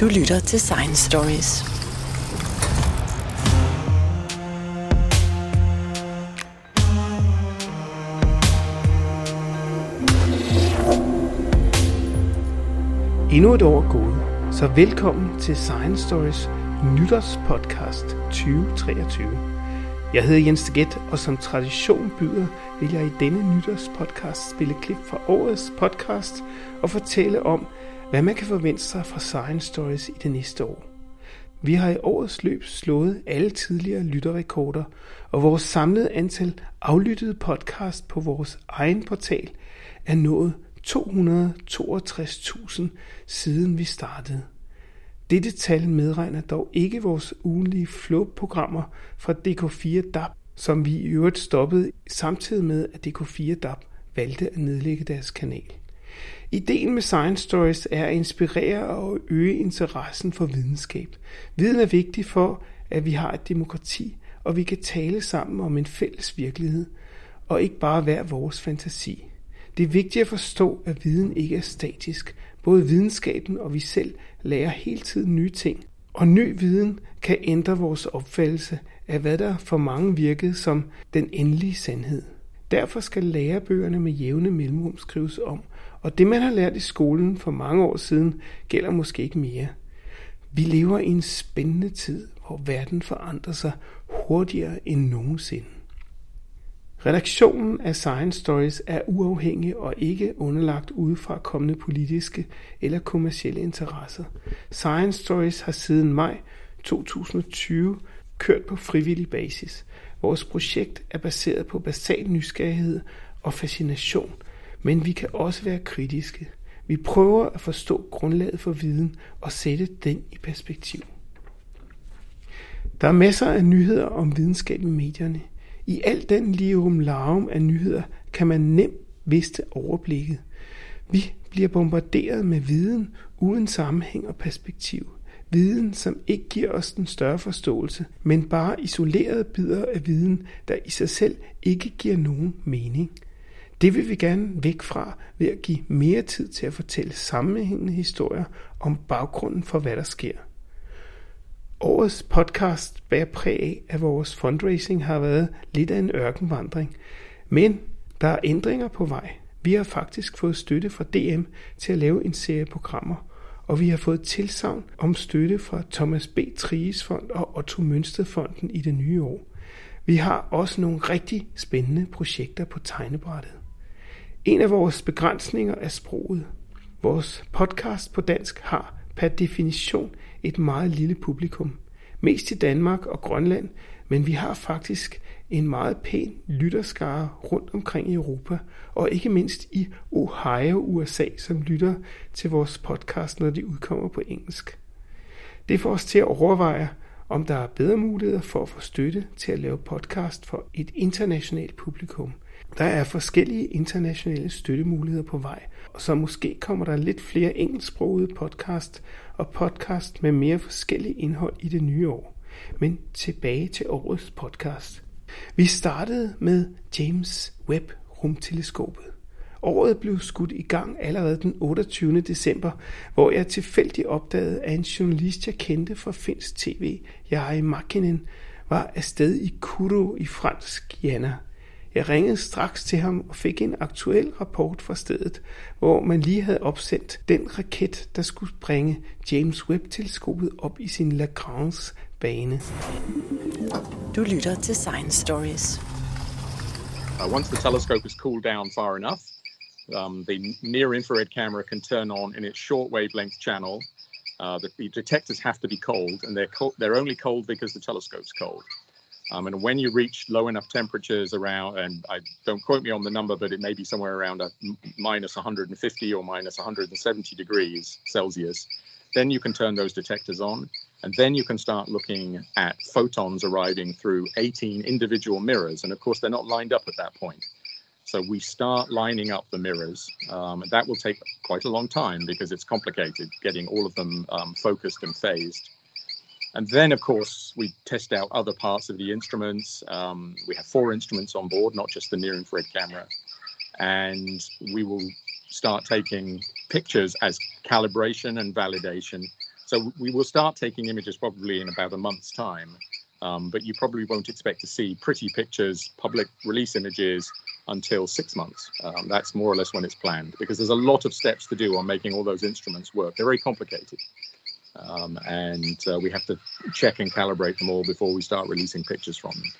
Du lytter til Science Stories. Endnu et år gået, så velkommen til Science Stories nytårspodcast 2023. Jeg hedder Jens Teget, og som tradition byder, vil jeg i denne nytårspodcast spille klip fra årets podcast og fortælle om, hvad man kan forvente sig fra Science Stories i det næste år. Vi har i årets løb slået alle tidligere lytterrekorder, og vores samlede antal aflyttede podcast på vores egen portal er nået 262.000 siden vi startede. Dette tal medregner dog ikke vores ugenlige flow-programmer fra DK4 DAB, som vi i øvrigt stoppede samtidig med, at DK4 DAB valgte at nedlægge deres kanal. Ideen med Science Stories er at inspirere og øge interessen for videnskab. Viden er vigtig for, at vi har et demokrati, og vi kan tale sammen om en fælles virkelighed, og ikke bare hver vores fantasi. Det er vigtigt at forstå, at viden ikke er statisk. Både videnskaben og vi selv lærer hele tiden nye ting. Og ny viden kan ændre vores opfattelse af, hvad der for mange virkede som den endelige sandhed. Derfor skal lærebøgerne med jævne mellemrum skrives om, og det man har lært i skolen for mange år siden, gælder måske ikke mere. Vi lever i en spændende tid, hvor verden forandrer sig hurtigere end nogensinde. Redaktionen af Science Stories er uafhængig og ikke underlagt udefra kommende politiske eller kommercielle interesser. Science Stories har siden maj 2020 kørt på frivillig basis. Vores projekt er baseret på basal nysgerrighed og fascination, men vi kan også være kritiske. Vi prøver at forstå grundlaget for viden og sætte den i perspektiv. Der er masser af nyheder om videnskab i medierne – i al den lirum larum af nyheder kan man nemt viste overblikket. Vi bliver bombarderet med viden uden sammenhæng og perspektiv. Viden, som ikke giver os den større forståelse, men bare isolerede bidder af viden, der i sig selv ikke giver nogen mening. Det vil vi gerne væk fra ved at give mere tid til at fortælle sammenhængende historier om baggrunden for, hvad der sker. Årets podcast bærer præg af, at vores fundraising har været lidt af en ørkenvandring. Men der er ændringer på vej. Vi har faktisk fået støtte fra DM til at lave en serie programmer, og vi har fået tilsavn om støtte fra Thomas B. Tries Fond og Otto Mønsted Fonden i det nye år. Vi har også nogle rigtig spændende projekter på tegnebrættet. En af vores begrænsninger er sproget. Vores podcast på dansk har per definition et meget lille publikum. Mest i Danmark og Grønland, men vi har faktisk en meget pæn lytterskare rundt omkring i Europa, og ikke mindst i Ohio, USA, som lytter til vores podcast, når de udkommer på engelsk. Det får os til at overveje, om der er bedre muligheder for at få støtte til at lave podcast for et internationalt publikum. Der er forskellige internationale støttemuligheder på vej, og så måske kommer der lidt flere engelsksprogede podcast og podcast med mere forskellige indhold i det nye år. Men tilbage til årets podcast. Vi startede med James Webb rumteleskopet. Året blev skudt i gang allerede den 28. december, hvor jeg tilfældigt opdagede, at en journalist, jeg kendte fra finsk tv, Jari Makinen, var afsted i Kuro i fransk Jana jeg ringede straks til ham og fik en aktuel rapport fra stedet, hvor man lige havde opsendt den raket, der skulle bringe James Webb-teleskopet op i sin Lagrange bane. Du lytter til Science Stories. Uh, once the telescope is cooled down far enough, um, the near-infrared camera can turn on in its short wavelength channel. Uh, the, the detectors have to be cold, and they're, co- they're only cold because the telescope's cold. Um, and when you reach low enough temperatures around, and I don't quote me on the number, but it may be somewhere around a minus 150 or minus 170 degrees Celsius, then you can turn those detectors on. And then you can start looking at photons arriving through 18 individual mirrors. And of course, they're not lined up at that point. So we start lining up the mirrors. Um, that will take quite a long time because it's complicated getting all of them um, focused and phased. And then, of course, we test out other parts of the instruments. Um, we have four instruments on board, not just the near infrared camera. And we will start taking pictures as calibration and validation So we will start taking images probably in about a month's time. Um, but you probably won't expect to see pretty pictures, public release images until six months. Um, that's more or less when it's planned because there's a lot of steps to do on making all those instruments work. They're very complicated. Um, and uh, we have to check and calibrate them all before we start releasing pictures from them.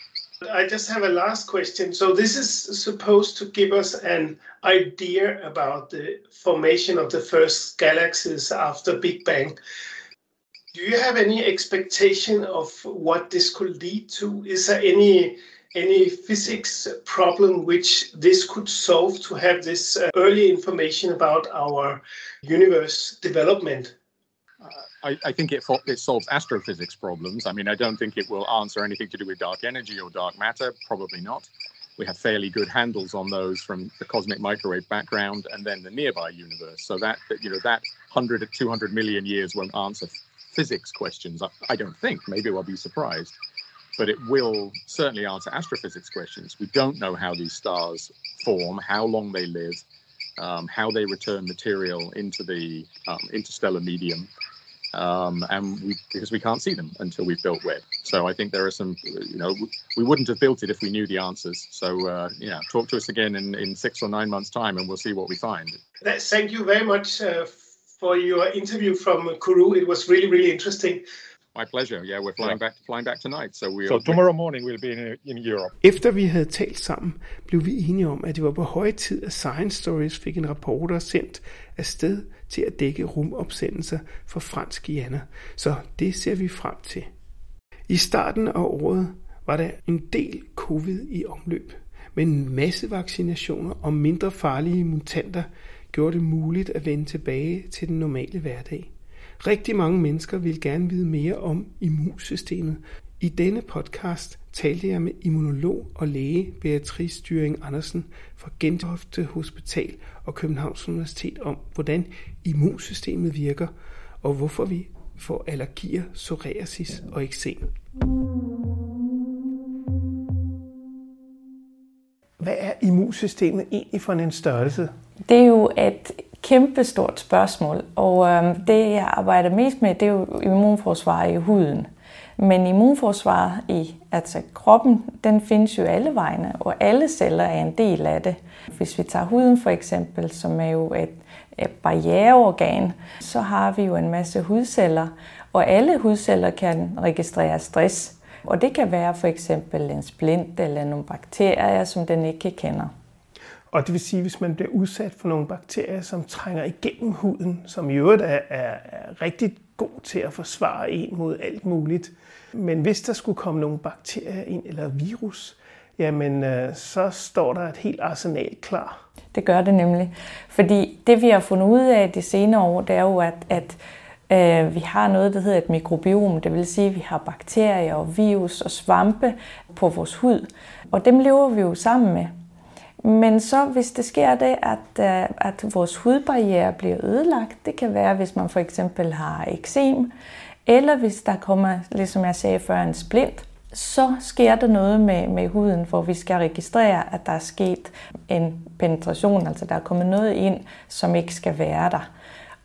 I just have a last question. So this is supposed to give us an idea about the formation of the first galaxies after Big Bang. Do you have any expectation of what this could lead to? Is there any any physics problem which this could solve to have this uh, early information about our universe development? I, I, think it, it solves astrophysics problems. I mean, I don't think it will answer anything to do with dark energy or dark matter. Probably not. We have fairly good handles on those from the cosmic microwave background and then the nearby universe. So that, you know, that 100 to 200 million years won't answer physics questions. I, I don't think. Maybe I'll be surprised. But it will certainly answer astrophysics questions. We don't know how these stars form, how long they live, um, how they return material into the um, interstellar medium um, and we because we can't see them until we've built Webb. So I think there are some, you know, we wouldn't have built it if we knew the answers. So uh, yeah, talk to us again in, in six or nine months' time, and we'll see what we find. Thank you very much uh, for your interview from Kuru. It was really really interesting. My pleasure. Yeah, we're flying back flying back tonight. So we. So tomorrow morning we'll be in, in Europe. Efter vi havde talt sammen, blev vi enige om, at det var på høje tid, at Science Stories fik en rapporter sendt afsted til at dække rumopsendelser for fransk Guyana. Så det ser vi frem til. I starten af året var der en del covid i omløb, men masse vaccinationer og mindre farlige mutanter gjorde det muligt at vende tilbage til den normale hverdag. Rigtig mange mennesker vil gerne vide mere om immunsystemet. I denne podcast talte jeg med immunolog og læge Beatrice Styring Andersen fra Gentofte Hospital og Københavns Universitet om, hvordan immunsystemet virker, og hvorfor vi får allergier, psoriasis og eksem. Hvad er immunsystemet egentlig for en størrelse? Det er jo et kæmpe stort spørgsmål, og øh, det jeg arbejder mest med, det er jo immunforsvar i huden. Men immunforsvaret i altså kroppen, den findes jo alle vegne, og alle celler er en del af det. Hvis vi tager huden for eksempel, som er jo et, et barriereorgan, så har vi jo en masse hudceller, og alle hudceller kan registrere stress. Og det kan være for eksempel en splint eller nogle bakterier, som den ikke kender. Og det vil sige, hvis man bliver udsat for nogle bakterier, som trænger igennem huden, som i øvrigt er, er, er rigtig god til at forsvare en mod alt muligt. Men hvis der skulle komme nogle bakterier ind, eller virus, jamen øh, så står der et helt arsenal klar. Det gør det nemlig. Fordi det vi har fundet ud af de senere år, det er jo, at, at øh, vi har noget, der hedder et mikrobiom. Det vil sige, at vi har bakterier og virus og svampe på vores hud. Og dem lever vi jo sammen med. Men så hvis det sker det, at, øh, at vores hudbarriere bliver ødelagt, det kan være, hvis man for eksempel har eksem, eller hvis der kommer, ligesom jeg sagde før, en splint, så sker der noget med, med huden, hvor vi skal registrere, at der er sket en penetration, altså der er kommet noget ind, som ikke skal være der.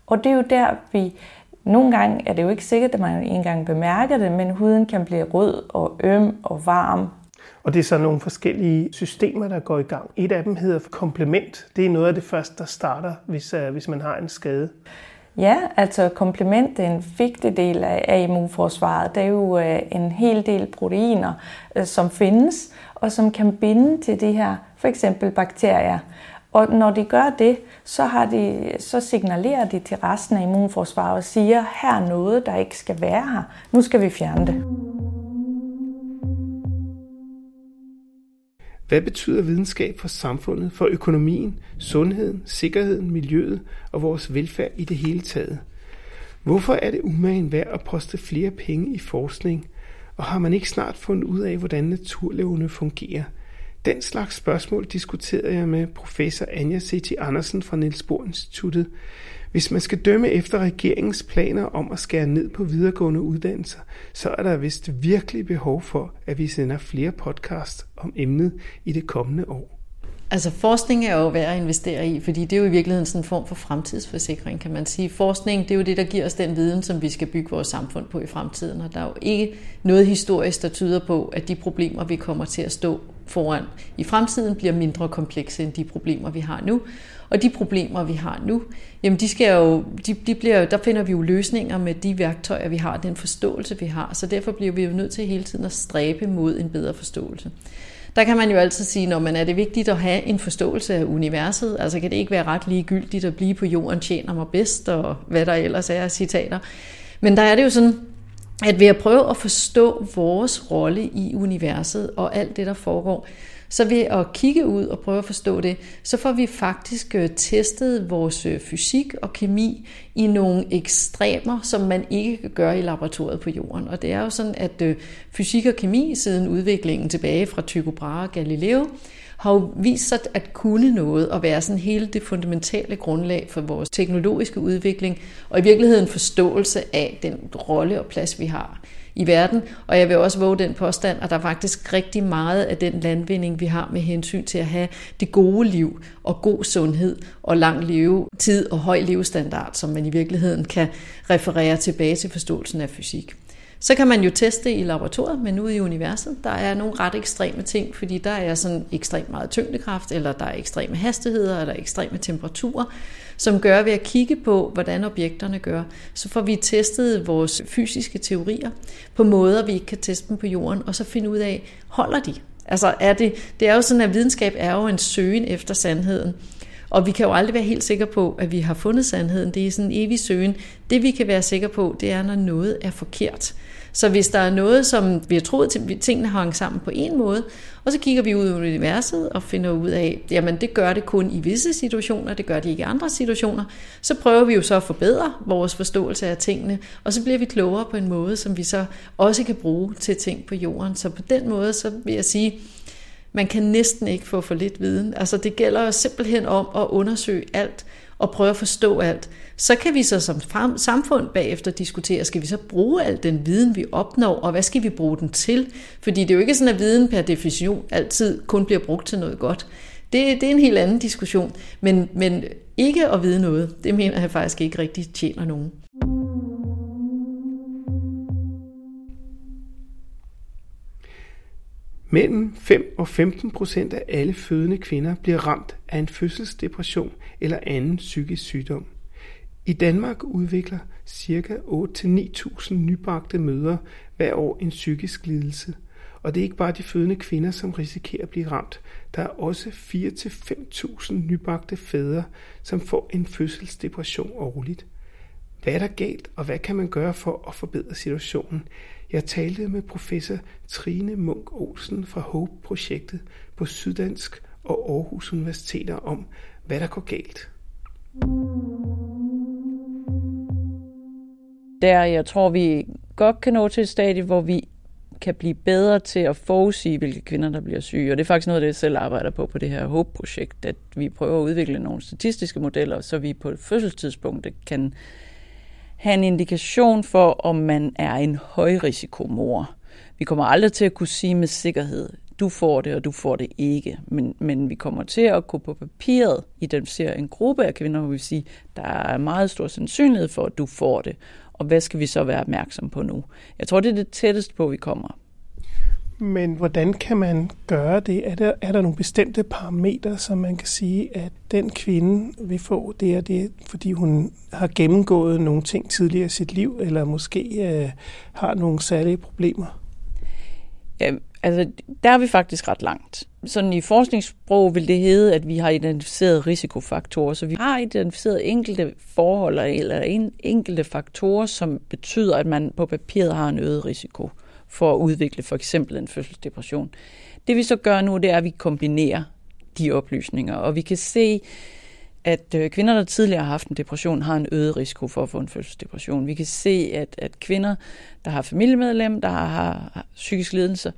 Og det er jo der, vi nogle gange er det jo ikke sikkert, at man engang bemærker det, men huden kan blive rød og øm og varm og det er så nogle forskellige systemer, der går i gang. Et af dem hedder komplement. Det er noget af det første, der starter, hvis, uh, hvis man har en skade. Ja, altså komplement er en vigtig del af, immunforsvaret. Det er jo uh, en hel del proteiner, uh, som findes, og som kan binde til de her, for eksempel bakterier. Og når de gør det, så, har de, så signalerer de til resten af immunforsvaret og siger, her er noget, der ikke skal være her. Nu skal vi fjerne det. Hvad betyder videnskab for samfundet, for økonomien, sundheden, sikkerheden, miljøet og vores velfærd i det hele taget? Hvorfor er det umagen værd at poste flere penge i forskning? Og har man ikke snart fundet ud af, hvordan naturlevende fungerer? Den slags spørgsmål diskuterede jeg med professor Anja C.T. Andersen fra Niels Bohr Instituttet, hvis man skal dømme efter regeringens planer om at skære ned på videregående uddannelser, så er der vist virkelig behov for, at vi sender flere podcasts om emnet i det kommende år. Altså forskning er jo værd at investere i, fordi det er jo i virkeligheden sådan en form for fremtidsforsikring, kan man sige. Forskning, det er jo det, der giver os den viden, som vi skal bygge vores samfund på i fremtiden, og der er jo ikke noget historisk, der tyder på, at de problemer, vi kommer til at stå foran i fremtiden, bliver mindre komplekse end de problemer, vi har nu. Og de problemer, vi har nu, jamen de skal jo, de, de bliver, der finder vi jo løsninger med de værktøjer, vi har, den forståelse, vi har. Så derfor bliver vi jo nødt til hele tiden at stræbe mod en bedre forståelse. Der kan man jo altid sige, når man er det vigtigt at have en forståelse af universet. Altså kan det ikke være ret ligegyldigt at blive på jorden tjener mig bedst, og hvad der ellers er af citater. Men der er det jo sådan, at ved at prøve at forstå vores rolle i universet og alt det, der foregår, så ved at kigge ud og prøve at forstå det, så får vi faktisk øh, testet vores øh, fysik og kemi i nogle ekstremer, som man ikke kan gøre i laboratoriet på jorden. Og det er jo sådan, at øh, fysik og kemi siden udviklingen tilbage fra Tycho Brahe og Galileo, har jo vist sig at kunne noget og være sådan hele det fundamentale grundlag for vores teknologiske udvikling, og i virkeligheden forståelse af den rolle og plads, vi har i verden. Og jeg vil også våge den påstand, at der er faktisk rigtig meget af den landvinding, vi har med hensyn til at have det gode liv og god sundhed og lang levetid og høj levestandard, som man i virkeligheden kan referere tilbage til forståelsen af fysik. Så kan man jo teste i laboratoriet, men ude i universet, der er nogle ret ekstreme ting, fordi der er sådan ekstremt meget tyngdekraft, eller der er ekstreme hastigheder, eller ekstreme temperaturer, som gør ved at kigge på, hvordan objekterne gør, så får vi testet vores fysiske teorier på måder, vi ikke kan teste dem på jorden, og så finde ud af, holder de? Altså er det, det er jo sådan, at videnskab er jo en søgen efter sandheden. Og vi kan jo aldrig være helt sikre på, at vi har fundet sandheden. Det er sådan en evig søgen. Det vi kan være sikre på, det er, når noget er forkert. Så hvis der er noget, som vi har troet, at tingene hang sammen på en måde, og så kigger vi ud i universet og finder ud af, jamen det gør det kun i visse situationer, det gør det ikke i andre situationer, så prøver vi jo så at forbedre vores forståelse af tingene, og så bliver vi klogere på en måde, som vi så også kan bruge til ting på jorden. Så på den måde, så vil jeg sige, man kan næsten ikke få for lidt viden. Altså det gælder simpelthen om at undersøge alt og prøve at forstå alt. Så kan vi så som samfund bagefter diskutere, skal vi så bruge al den viden, vi opnår, og hvad skal vi bruge den til? Fordi det er jo ikke sådan, at viden per definition altid kun bliver brugt til noget godt. Det, det er en helt anden diskussion. Men, men ikke at vide noget, det mener jeg faktisk ikke rigtig tjener nogen. Mellem 5 og 15 procent af alle fødende kvinder bliver ramt af en fødselsdepression eller anden psykisk sygdom. I Danmark udvikler ca. 8-9.000 nybagte mødre hver år en psykisk lidelse. Og det er ikke bare de fødende kvinder, som risikerer at blive ramt. Der er også 4-5.000 nybagte fædre, som får en fødselsdepression årligt. Hvad er der galt, og hvad kan man gøre for at forbedre situationen? Jeg talte med professor Trine Munk Olsen fra HOPE-projektet på Syddansk og Aarhus Universiteter om, hvad der går galt. Der, jeg tror, vi godt kan nå til et stadie, hvor vi kan blive bedre til at forudsige, hvilke kvinder, der bliver syge. Og det er faktisk noget, det jeg selv arbejder på på det her HOPE-projekt, at vi prøver at udvikle nogle statistiske modeller, så vi på fødselstidspunktet kan have en indikation for, om man er en højrisikomor. Vi kommer aldrig til at kunne sige med sikkerhed, du får det, og du får det ikke. Men, men vi kommer til at kunne på papiret identificere en gruppe af kvinder, hvor vi siger, der er meget stor sandsynlighed for, at du får det. Og hvad skal vi så være opmærksom på nu? Jeg tror, det er det tætteste på, vi kommer. Men hvordan kan man gøre det? Er der, er der nogle bestemte parametre, som man kan sige, at den kvinde vil få det og det, fordi hun har gennemgået nogle ting tidligere i sit liv, eller måske øh, har nogle særlige problemer? Ja, altså, der er vi faktisk ret langt. Sådan i forskningssprog vil det hedde, at vi har identificeret risikofaktorer. Så vi har identificeret enkelte forhold eller enkelte faktorer, som betyder, at man på papiret har en øget risiko for at udvikle for eksempel en fødselsdepression. Det vi så gør nu, det er, at vi kombinerer de oplysninger, og vi kan se, at øh, kvinder, der tidligere har haft en depression, har en øget risiko for at få en fødselsdepression. Vi kan se, at, at kvinder, der har familiemedlem, der har, har psykisk lidelse,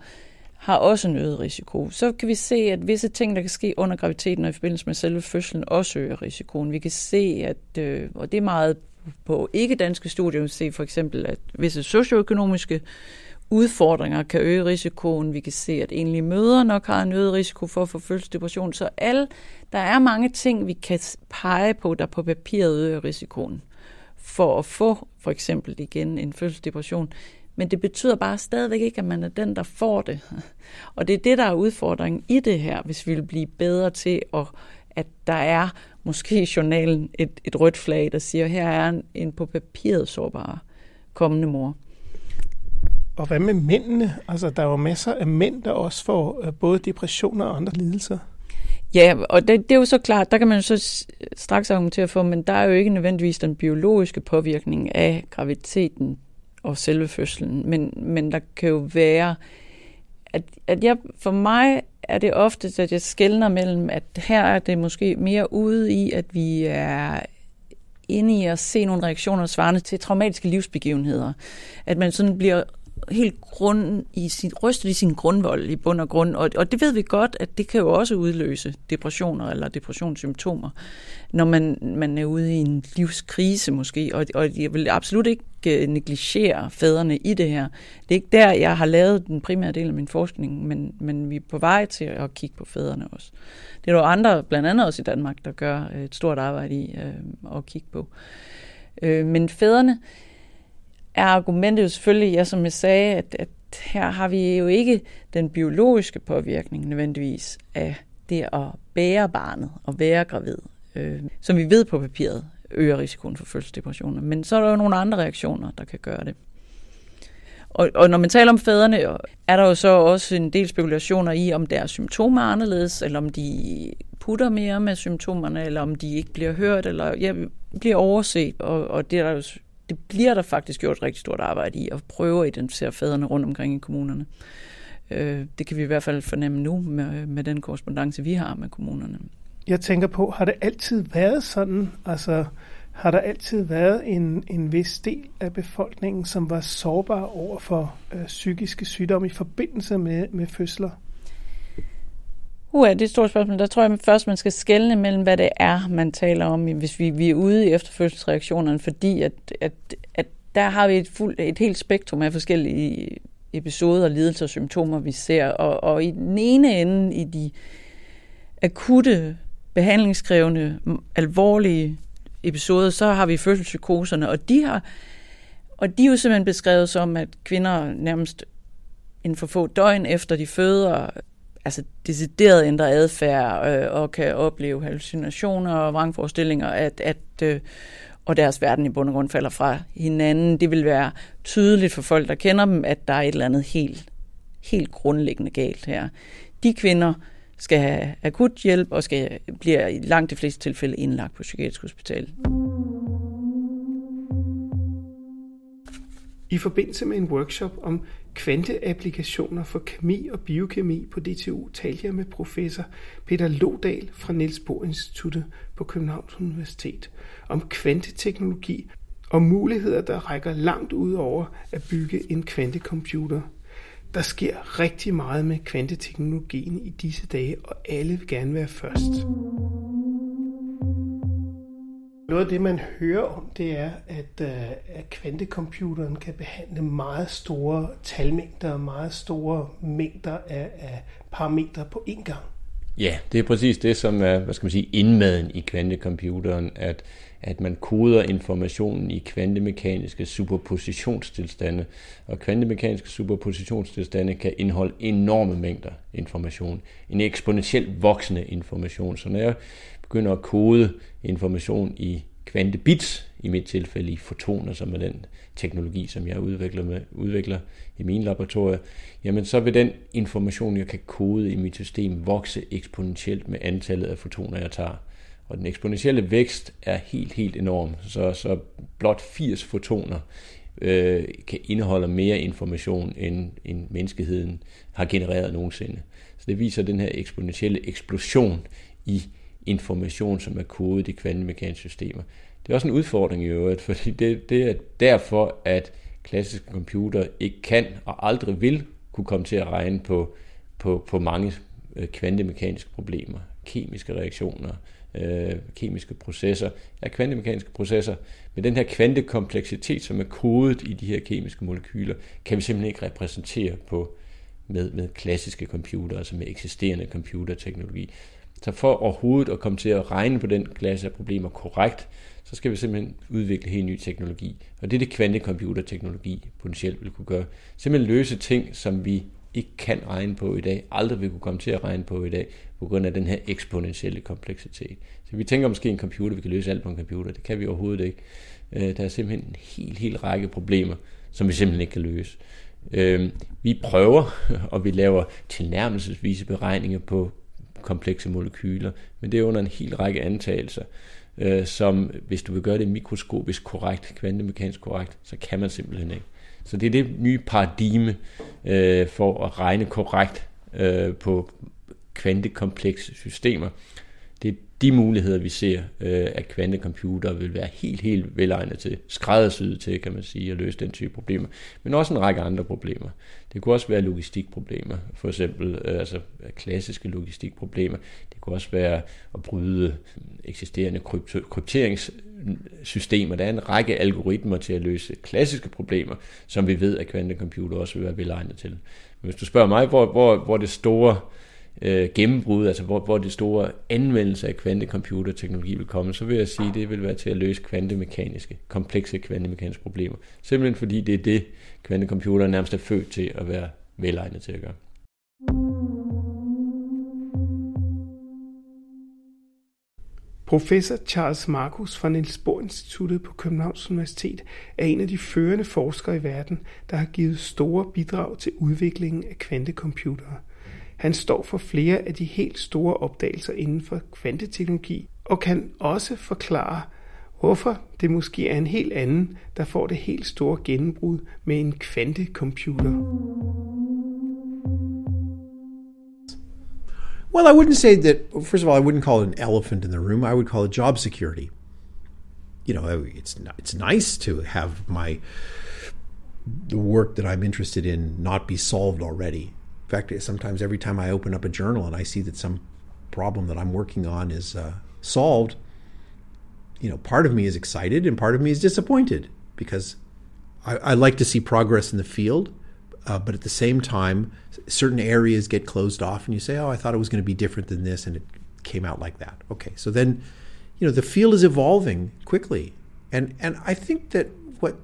har også en øget risiko. Så kan vi se, at visse ting, der kan ske under graviditeten og i forbindelse med selve fødslen, også øger risikoen. Vi kan se, at, øh, og det er meget på ikke-danske studier, vi se for eksempel, at visse socioøkonomiske udfordringer kan øge risikoen. Vi kan se, at enlige møder nok har en øget risiko for at få fødselsdepression. Så alle, der er mange ting, vi kan pege på, der på papiret øger risikoen for at få for eksempel igen en fødselsdepression. Men det betyder bare stadigvæk ikke, at man er den, der får det. Og det er det, der er udfordringen i det her, hvis vi vil blive bedre til, at, at der er måske i journalen et, et rødt flag, der siger, her er en, en på papiret sårbar kommende mor. Og hvad med mændene? Altså, der er jo masser af mænd, der også får øh, både depressioner og andre lidelser. Ja, og det, det er jo så klart, der kan man jo så straks argumentere for, men der er jo ikke nødvendigvis den biologiske påvirkning af graviditeten og selve fødslen, men, men der kan jo være, at, at jeg, for mig er det ofte, at jeg skældner mellem, at her er det måske mere ude i, at vi er inde i at se nogle reaktioner svarende til traumatiske livsbegivenheder. At man sådan bliver helt grund i sin, rystet i sin grundvold i bund og grund. Og, og det ved vi godt, at det kan jo også udløse depressioner eller depressionssymptomer, når man, man er ude i en livskrise måske. Og, og jeg vil absolut ikke øh, negligere fædrene i det her. Det er ikke der, jeg har lavet den primære del af min forskning, men, men vi er på vej til at kigge på fædrene også. Det er der andre, blandt andet også i Danmark, der gør øh, et stort arbejde i øh, at kigge på. Øh, men fædrene, er argumentet jo selvfølgelig, ja, som jeg sagde, at, at her har vi jo ikke den biologiske påvirkning nødvendigvis af det at bære barnet og være gravid, øh, som vi ved på papiret øger risikoen for fødselsdepressioner. Men så er der jo nogle andre reaktioner, der kan gøre det. Og, og når man taler om fædrene, er der jo så også en del spekulationer i, om deres symptomer er anderledes, eller om de putter mere med symptomerne, eller om de ikke bliver hørt, eller ja, bliver overset. Og, og det er der jo det bliver der faktisk gjort et rigtig stort arbejde i at prøve at identificere fædrene rundt omkring i kommunerne. Øh, det kan vi i hvert fald fornemme nu med, med den korrespondence, vi har med kommunerne. Jeg tænker på, har det altid været sådan? Altså, har der altid været en, en vis del af befolkningen, som var sårbar over for øh, psykiske sygdomme i forbindelse med, med fødsler? Uha, det er et stort spørgsmål. Der tror jeg først, man skal skelne mellem, hvad det er, man taler om, hvis vi, vi er ude i efterfødselsreaktionerne, fordi at, at, at der har vi et, fuld, et helt spektrum af forskellige episoder, lidelser og symptomer, vi ser. Og, og i den ene ende, i de akutte, behandlingskrævende, alvorlige episoder, så har vi fødselspsykoserne, og de har og de er jo simpelthen beskrevet som, at kvinder nærmest inden for få døgn efter de føder altså decideret ændre adfærd øh, og kan opleve hallucinationer og vrangforestillinger, at, at øh, og deres verden i bund og grund falder fra hinanden. Det vil være tydeligt for folk, der kender dem, at der er et eller andet helt, helt grundlæggende galt her. De kvinder skal have akut hjælp og skal bliver i langt de fleste tilfælde indlagt på psykiatrisk hospital. I forbindelse med en workshop om kvanteapplikationer for kemi og biokemi på DTU talte jeg med professor Peter Lodal fra Niels Bohr Instituttet på Københavns Universitet om kvanteteknologi og muligheder, der rækker langt ud over at bygge en kvantecomputer. Der sker rigtig meget med kvanteteknologien i disse dage, og alle vil gerne være først. Noget af det, man hører om, det er, at, øh, at kvantecomputeren kan behandle meget store talmængder og meget store mængder af, af parametre på én gang. Ja, det er præcis det, som er hvad skal man sige, indmaden i kvantecomputeren, at, at man koder informationen i kvantemekaniske superpositionstilstande. Og kvantemekaniske superpositionstilstande kan indeholde enorme mængder information. En eksponentielt voksende information. Så når jeg begynder at kode information i kvantebits, i mit tilfælde i fotoner, som er den teknologi, som jeg udvikler, med, udvikler i min laboratorie, jamen så vil den information, jeg kan kode i mit system, vokse eksponentielt med antallet af fotoner, jeg tager. Og den eksponentielle vækst er helt, helt enorm. Så, så blot 80 fotoner øh, kan indeholde mere information, end, end menneskeheden har genereret nogensinde. Så det viser den her eksponentielle eksplosion i information, som er kodet i kvantemekaniske systemer. Det er også en udfordring i øvrigt, fordi det, det er derfor, at klassiske computer ikke kan og aldrig vil kunne komme til at regne på, på, på mange øh, kvantemekaniske problemer, kemiske reaktioner, øh, kemiske processer, er kvantemekaniske processer. Men den her kvantekompleksitet, som er kodet i de her kemiske molekyler, kan vi simpelthen ikke repræsentere på med, med klassiske computer, altså med eksisterende computerteknologi. Så for overhovedet at komme til at regne på den klasse af problemer korrekt, så skal vi simpelthen udvikle helt ny teknologi. Og det er det kvantecomputerteknologi potentielt vil kunne gøre. Simpelthen løse ting, som vi ikke kan regne på i dag, aldrig vil kunne komme til at regne på i dag, på grund af den her eksponentielle kompleksitet. Så vi tænker måske en computer, vi kan løse alt på en computer. Det kan vi overhovedet ikke. Øh, der er simpelthen en helt, helt række problemer, som vi simpelthen ikke kan løse. Øh, vi prøver, og vi laver tilnærmelsesvise beregninger på komplekse molekyler, men det er under en hel række antagelser, øh, som hvis du vil gøre det mikroskopisk korrekt, kvantemekanisk korrekt, så kan man simpelthen ikke. Så det er det nye paradigme øh, for at regne korrekt øh, på kvantekomplekse systemer. De muligheder, vi ser, øh, at kvantecomputer vil være helt, helt velegnet til, skræddersyet til, kan man sige, at løse den type problemer. Men også en række andre problemer. Det kunne også være logistikproblemer, for eksempel øh, altså klassiske logistikproblemer. Det kunne også være at bryde eksisterende krypteringssystemer. Der er en række algoritmer til at løse klassiske problemer, som vi ved, at kvantecomputer også vil være velegnet til. Men hvis du spørger mig, hvor, hvor, hvor det store øh, øh, gennembrud, altså hvor, hvor det store anvendelse af kvantecomputerteknologi vil komme, så vil jeg sige, at det vil være til at løse kvantemekaniske, komplekse kvantemekaniske problemer. Simpelthen fordi det er det, kvantecomputer nærmest er født til at være velegnet til at gøre. Professor Charles Markus fra Niels Bohr Instituttet på Københavns Universitet er en af de førende forskere i verden, der har givet store bidrag til udviklingen af kvantecomputere – han står for flere af de helt store opdagelser inden for kvanteteknologi og kan også forklare, hvorfor det måske er en helt anden, der får det helt store gennembrud med en kvantecomputer. Well, I wouldn't say that. First of all, I wouldn't call it an elephant in the room. I would call it job security. You know, it's it's nice to have my the work that I'm interested in not be solved already. Fact, sometimes every time I open up a journal and I see that some problem that I'm working on is uh, solved, you know, part of me is excited and part of me is disappointed because I, I like to see progress in the field. Uh, but at the same time, certain areas get closed off, and you say, "Oh, I thought it was going to be different than this," and it came out like that. Okay, so then, you know, the field is evolving quickly, and and I think that what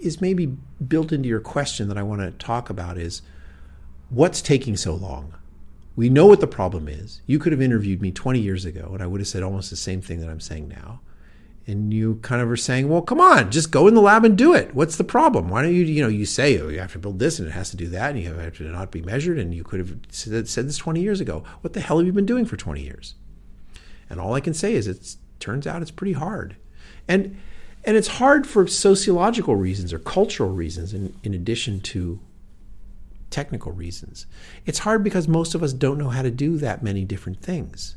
is maybe built into your question that I want to talk about is what's taking so long? We know what the problem is. You could have interviewed me 20 years ago, and I would have said almost the same thing that I'm saying now. And you kind of are saying, well, come on, just go in the lab and do it. What's the problem? Why don't you, you know, you say, oh, you have to build this and it has to do that and you have to not be measured. And you could have said, said this 20 years ago. What the hell have you been doing for 20 years? And all I can say is it turns out it's pretty hard. And, and it's hard for sociological reasons or cultural reasons in, in addition to technical reasons. It's hard because most of us don't know how to do that many different things.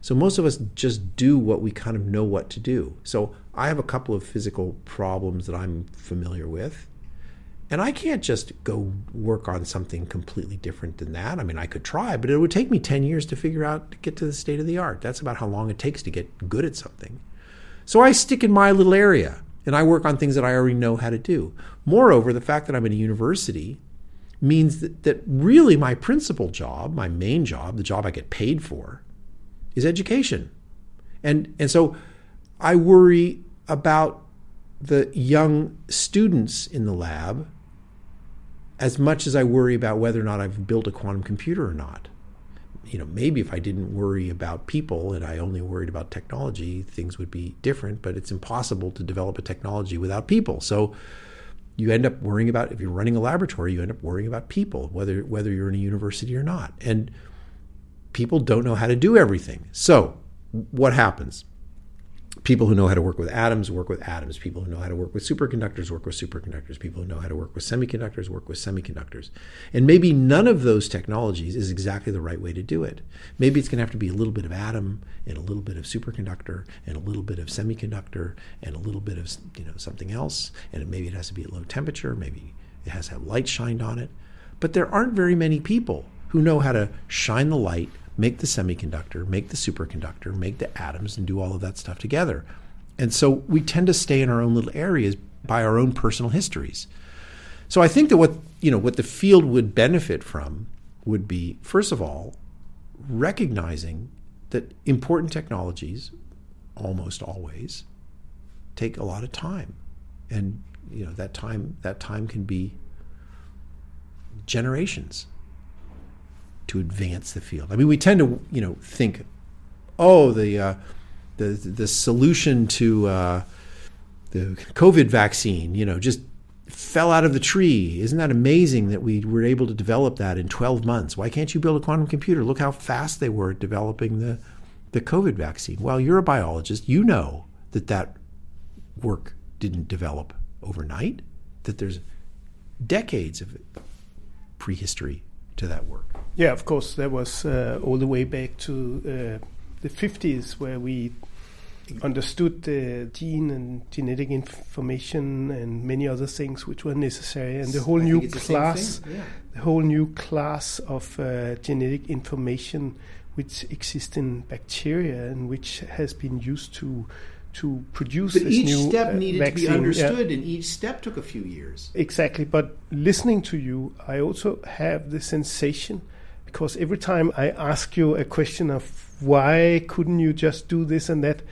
So most of us just do what we kind of know what to do. So I have a couple of physical problems that I'm familiar with. And I can't just go work on something completely different than that. I mean, I could try, but it would take me 10 years to figure out to get to the state of the art. That's about how long it takes to get good at something. So I stick in my little area and I work on things that I already know how to do. Moreover, the fact that I'm in a university means that, that really my principal job, my main job, the job I get paid for, is education. And, and so I worry about the young students in the lab as much as I worry about whether or not I've built a quantum computer or not. You know, maybe if I didn't worry about people and I only worried about technology, things would be different, but it's impossible to develop a technology without people. So you end up worrying about if you're running a laboratory you end up worrying about people whether whether you're in a university or not. And people don't know how to do everything. So what happens people who know how to work with atoms work with atoms. People who know how to work with superconductors work with superconductors. People who know how to work with semiconductors work with semiconductors. And maybe none of those technologies is exactly the right way to do it. Maybe it's going to have to be a little bit of atom and a little bit of superconductor and a little bit of semiconductor and a little bit of you know something else. And maybe it has to be at low temperature. Maybe it has to have light shined on it. But there aren't very many people who know how to shine the light, make the semiconductor, make the superconductor, make the atoms, and do all of that stuff together. And so we tend to stay in our own little areas by our own personal histories. So I think that what you know what the field would benefit from would be first of all recognizing that important technologies almost always take a lot of time and you know that time that time can be generations to advance the field. I mean, we tend to, you know, think, oh, the uh, the the solution to uh, the COVID vaccine, you know, just fell out of the tree. Isn't that amazing that we were able to develop that in 12 months? Why can't you build a quantum computer? Look how fast they were developing the the COVID vaccine. Well, you're a biologist. You know that that work didn't develop overnight. That there's decades of prehistory to that work. Yeah, of course, that was uh, all the way back to uh, the 50s where we understood the gene and genetic information and many other things which were necessary, and the whole I new it's the class, yeah. the whole new class of uh, genetic information which exists in bacteria and which has been used to to produce But each step uh, needed vaccine. to be Yeah. understood, and each step took a few years. Exactly, but listening to you, I also have the sensation because every time I ask you a question of why couldn't you just do this and that,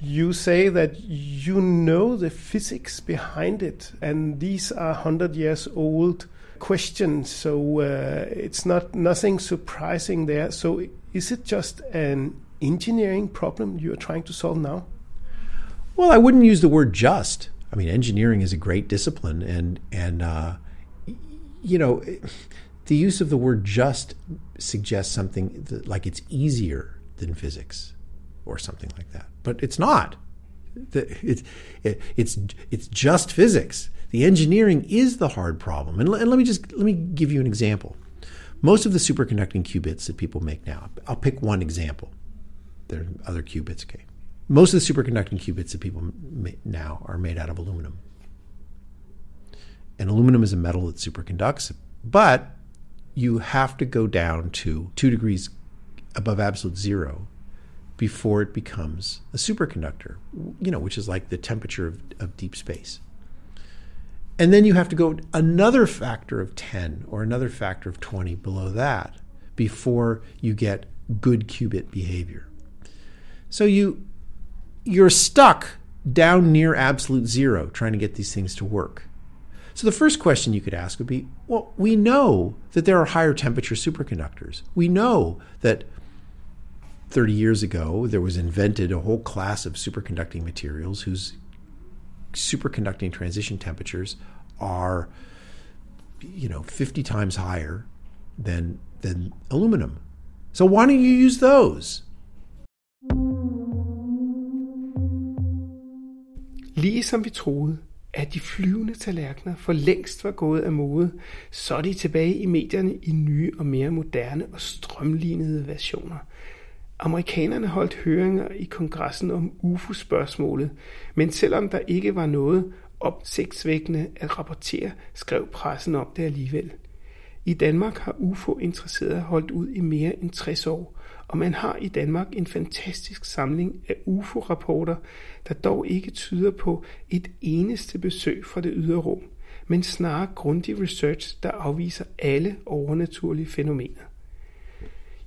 you say that you know the physics behind it, and these are hundred years old questions. So uh, it's not nothing surprising there. So is it just an engineering problem you are trying to solve now? Well, I wouldn't use the word just. I mean, engineering is a great discipline, and and uh, you know, the use of the word just suggests something that, like it's easier than physics, or something like that. But it's not. It's it, it's it's just physics. The engineering is the hard problem. And, and let me just let me give you an example. Most of the superconducting qubits that people make now, I'll pick one example. There are other qubits, okay. Most of the superconducting qubits that people now are made out of aluminum. And aluminum is a metal that superconducts, but you have to go down to two degrees above absolute zero before it becomes a superconductor, you know, which is like the temperature of, of deep space. And then you have to go another factor of 10 or another factor of 20 below that before you get good qubit behavior. So you you're stuck down near absolute zero trying to get these things to work. So the first question you could ask would be, well, we know that there are higher temperature superconductors. We know that 30 years ago there was invented a whole class of superconducting materials whose superconducting transition temperatures are you know 50 times higher than than aluminum. So why don't you use those? Ligesom vi troede, at de flyvende tallerkener for længst var gået af mode, så er de tilbage i medierne i nye og mere moderne og strømlignede versioner. Amerikanerne holdt høringer i kongressen om UFO-spørgsmålet, men selvom der ikke var noget opsigtsvækkende at rapportere, skrev pressen om det alligevel. I Danmark har UFO-interesserede holdt ud i mere end 60 år, og man har i Danmark en fantastisk samling af UFO-rapporter, der dog ikke tyder på et eneste besøg fra det ydre rum, men snarere grundig research, der afviser alle overnaturlige fænomener.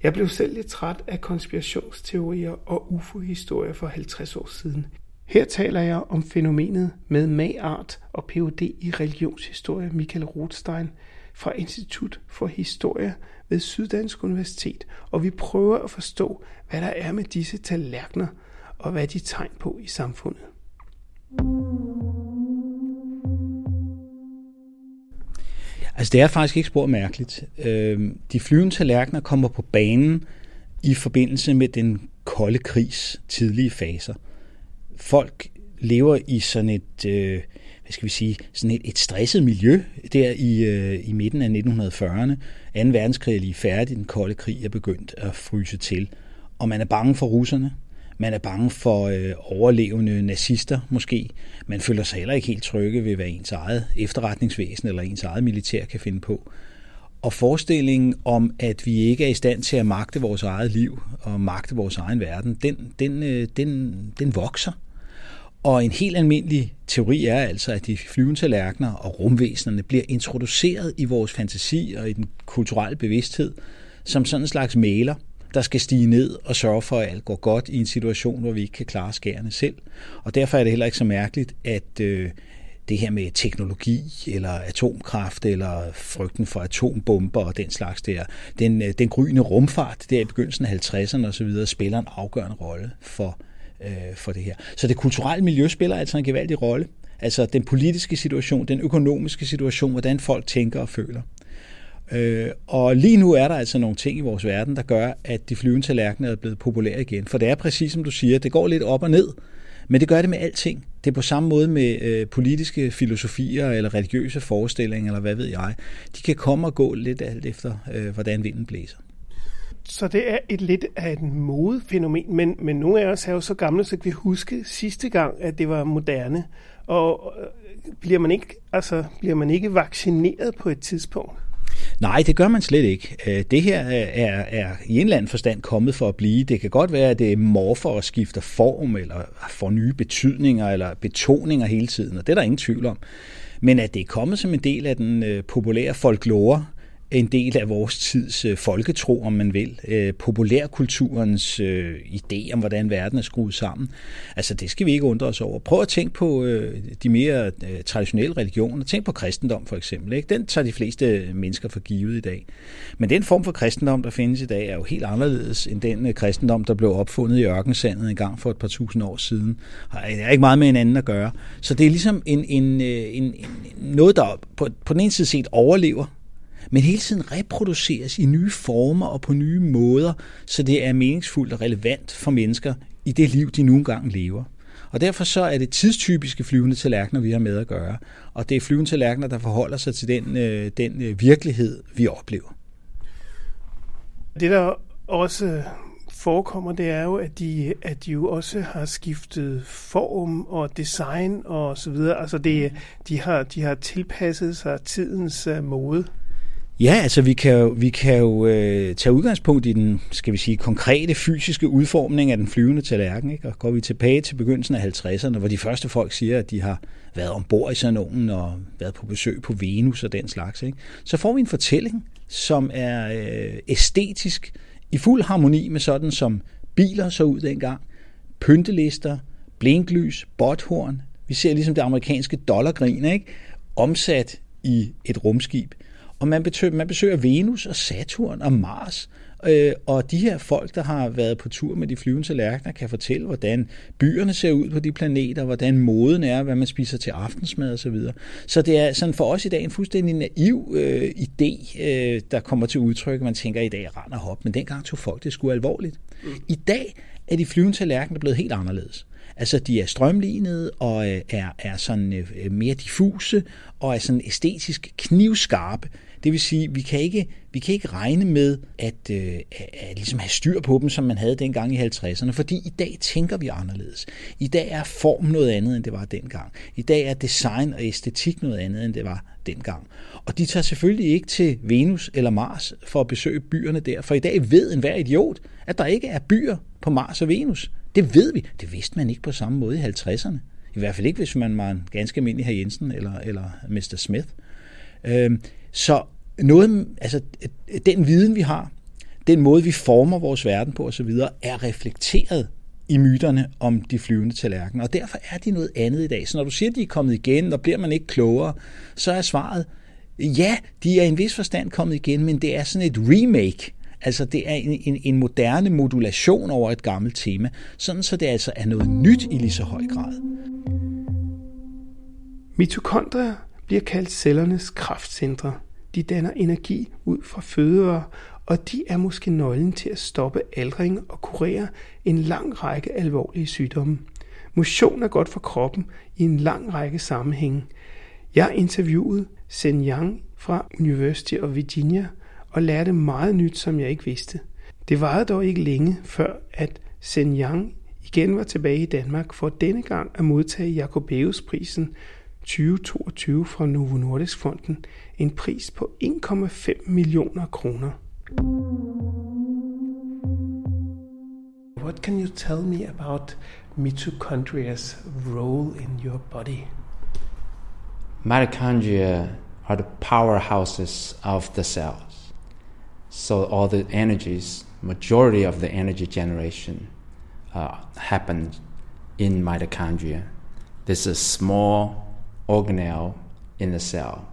Jeg blev selv lidt træt af konspirationsteorier og UFO-historier for 50 år siden. Her taler jeg om fænomenet med Magart og Ph.D. i religionshistorie Michael Rothstein fra Institut for Historie ved Syddansk Universitet, og vi prøver at forstå, hvad der er med disse tallerkener og hvad de tegn på i samfundet. Altså det er faktisk ikke spor mærkeligt. Øhm, de flyvende tallerkener kommer på banen i forbindelse med den kolde krigs tidlige faser. Folk lever i sådan et, øh, hvad skal vi sige, sådan et, et stresset miljø der i, øh, i midten af 1940'erne. 2. verdenskrig er lige færdig, den kolde krig er begyndt at fryse til. Og man er bange for russerne, man er bange for øh, overlevende nazister måske. Man føler sig heller ikke helt trygge ved, hvad ens eget efterretningsvæsen eller ens eget militær kan finde på. Og forestillingen om, at vi ikke er i stand til at magte vores eget liv og magte vores egen verden, den, den, øh, den, den vokser. Og en helt almindelig teori er altså, at de flyvende tallerkener og rumvæsenerne bliver introduceret i vores fantasi og i den kulturelle bevidsthed som sådan en slags maler, der skal stige ned og sørge for, at alt går godt i en situation, hvor vi ikke kan klare skærene selv. Og derfor er det heller ikke så mærkeligt, at øh, det her med teknologi eller atomkraft eller frygten for atombomber og den slags der, den, øh, den gryende rumfart der i begyndelsen af 50'erne osv. spiller en afgørende rolle for, øh, for det her. Så det kulturelle miljø spiller altså en gevaldig rolle. Altså den politiske situation, den økonomiske situation, hvordan folk tænker og føler. Øh, og lige nu er der altså nogle ting i vores verden, der gør, at de flyvende tallerkener er blevet populære igen. For det er præcis som du siger, det går lidt op og ned, men det gør det med alting. Det er på samme måde med øh, politiske filosofier eller religiøse forestillinger, eller hvad ved jeg. De kan komme og gå lidt alt efter, øh, hvordan vinden blæser. Så det er et lidt af et modefænomen, men, men nogle af os er jo så gamle, så vi huske sidste gang, at det var moderne. Og øh, bliver man ikke, altså, bliver man ikke vaccineret på et tidspunkt? Nej, det gør man slet ikke. Øh, det her øh, er, er i en eller anden forstand kommet for at blive. Det kan godt være, at det morfer og skifter form, eller får nye betydninger, eller betoninger hele tiden, og det er der ingen tvivl om. Men at det er kommet som en del af den populære folklore, en del af vores tids øh, folketro, om man vil. Øh, populærkulturens øh, idé om, hvordan verden er skruet sammen. Altså, det skal vi ikke undre os over. Prøv at tænke på øh, de mere øh, traditionelle religioner. Tænk på kristendom, for eksempel. Ikke? Den tager de fleste øh, mennesker for givet i dag. Men den form for kristendom, der findes i dag, er jo helt anderledes end den øh, kristendom, der blev opfundet i ørkensandet en gang for et par tusind år siden. Det er ikke meget med hinanden at gøre. Så det er ligesom en, øh, en, en, en, noget, der på, på den ene side set overlever men hele tiden reproduceres i nye former og på nye måder, så det er meningsfuldt og relevant for mennesker i det liv, de nogle gange lever. Og derfor så er det tidstypiske flyvende tallerkener, vi har med at gøre. Og det er flyvende tallerkener, der forholder sig til den, øh, den øh, virkelighed, vi oplever. Det, der også forekommer, det er jo, at de, at de jo også har skiftet form og design og så videre. Altså det, de, har, de har tilpasset sig tidens uh, mode. Ja, altså vi kan jo, vi kan jo øh, tage udgangspunkt i den, skal vi sige, konkrete fysiske udformning af den flyvende tallerken. Ikke? Og går vi tilbage til begyndelsen af 50'erne, hvor de første folk siger, at de har været ombord i sådan nogen og været på besøg på Venus og den slags, ikke? så får vi en fortælling, som er øh, æstetisk i fuld harmoni med sådan, som biler så ud dengang, pyntelister, blinklys, botthorn. Vi ser ligesom det amerikanske dollargrin, ikke? omsat i et rumskib – og man, besøger, man besøger Venus og Saturn og Mars. Øh, og de her folk, der har været på tur med de flyvende tallerkener, kan fortælle, hvordan byerne ser ud på de planeter, hvordan moden er, hvad man spiser til aftensmad osv. Så, videre. så det er sådan for os i dag en fuldstændig naiv øh, idé, øh, der kommer til udtryk. Man tænker, i dag er rand og hop, men dengang tog folk det sgu alvorligt. I dag er de flyvende tallerkener blevet helt anderledes. Altså, de er strømlignede og øh, er, er sådan øh, mere diffuse og er sådan æstetisk knivskarpe. Det vil sige, vi kan ikke, vi kan ikke regne med at, øh, at, at ligesom have styr på dem, som man havde dengang i 50'erne, fordi i dag tænker vi anderledes. I dag er form noget andet, end det var dengang. I dag er design og æstetik noget andet, end det var dengang. Og de tager selvfølgelig ikke til Venus eller Mars for at besøge byerne der, for i dag ved enhver idiot, at der ikke er byer på Mars og Venus. Det ved vi. Det vidste man ikke på samme måde i 50'erne. I hvert fald ikke, hvis man var en ganske almindelig herr Jensen eller, eller Mr. Smith. Øhm, så noget, altså, den viden, vi har, den måde, vi former vores verden på osv., er reflekteret i myterne om de flyvende tallerkener. Og derfor er de noget andet i dag. Så når du siger, at de er kommet igen, og bliver man ikke klogere, så er svaret, ja, de er i en vis forstand kommet igen, men det er sådan et remake. Altså det er en, en, en moderne modulation over et gammelt tema, sådan så det altså er noget nyt i lige så høj grad. Mitokondrier bliver kaldt cellernes kraftcentre. De danner energi ud fra fødevarer, og de er måske nøglen til at stoppe aldring og kurere en lang række alvorlige sygdomme. Motion er godt for kroppen i en lang række sammenhænge. Jeg interviewede Sen Yang fra University of Virginia og lærte meget nyt, som jeg ikke vidste. Det varede dog ikke længe, før at Sen Yang igen var tilbage i Danmark for denne gang at modtage Jacobeus-prisen 2022 fra Novo Nordisk Fonden en pris på 1,5 millioner kroner. What can you tell me about mitochondria's role in your body? Mitochondria are the powerhouses of the cells. So all the energies, majority of the energy generation uh, happens in mitochondria. This is a small organelle in the cell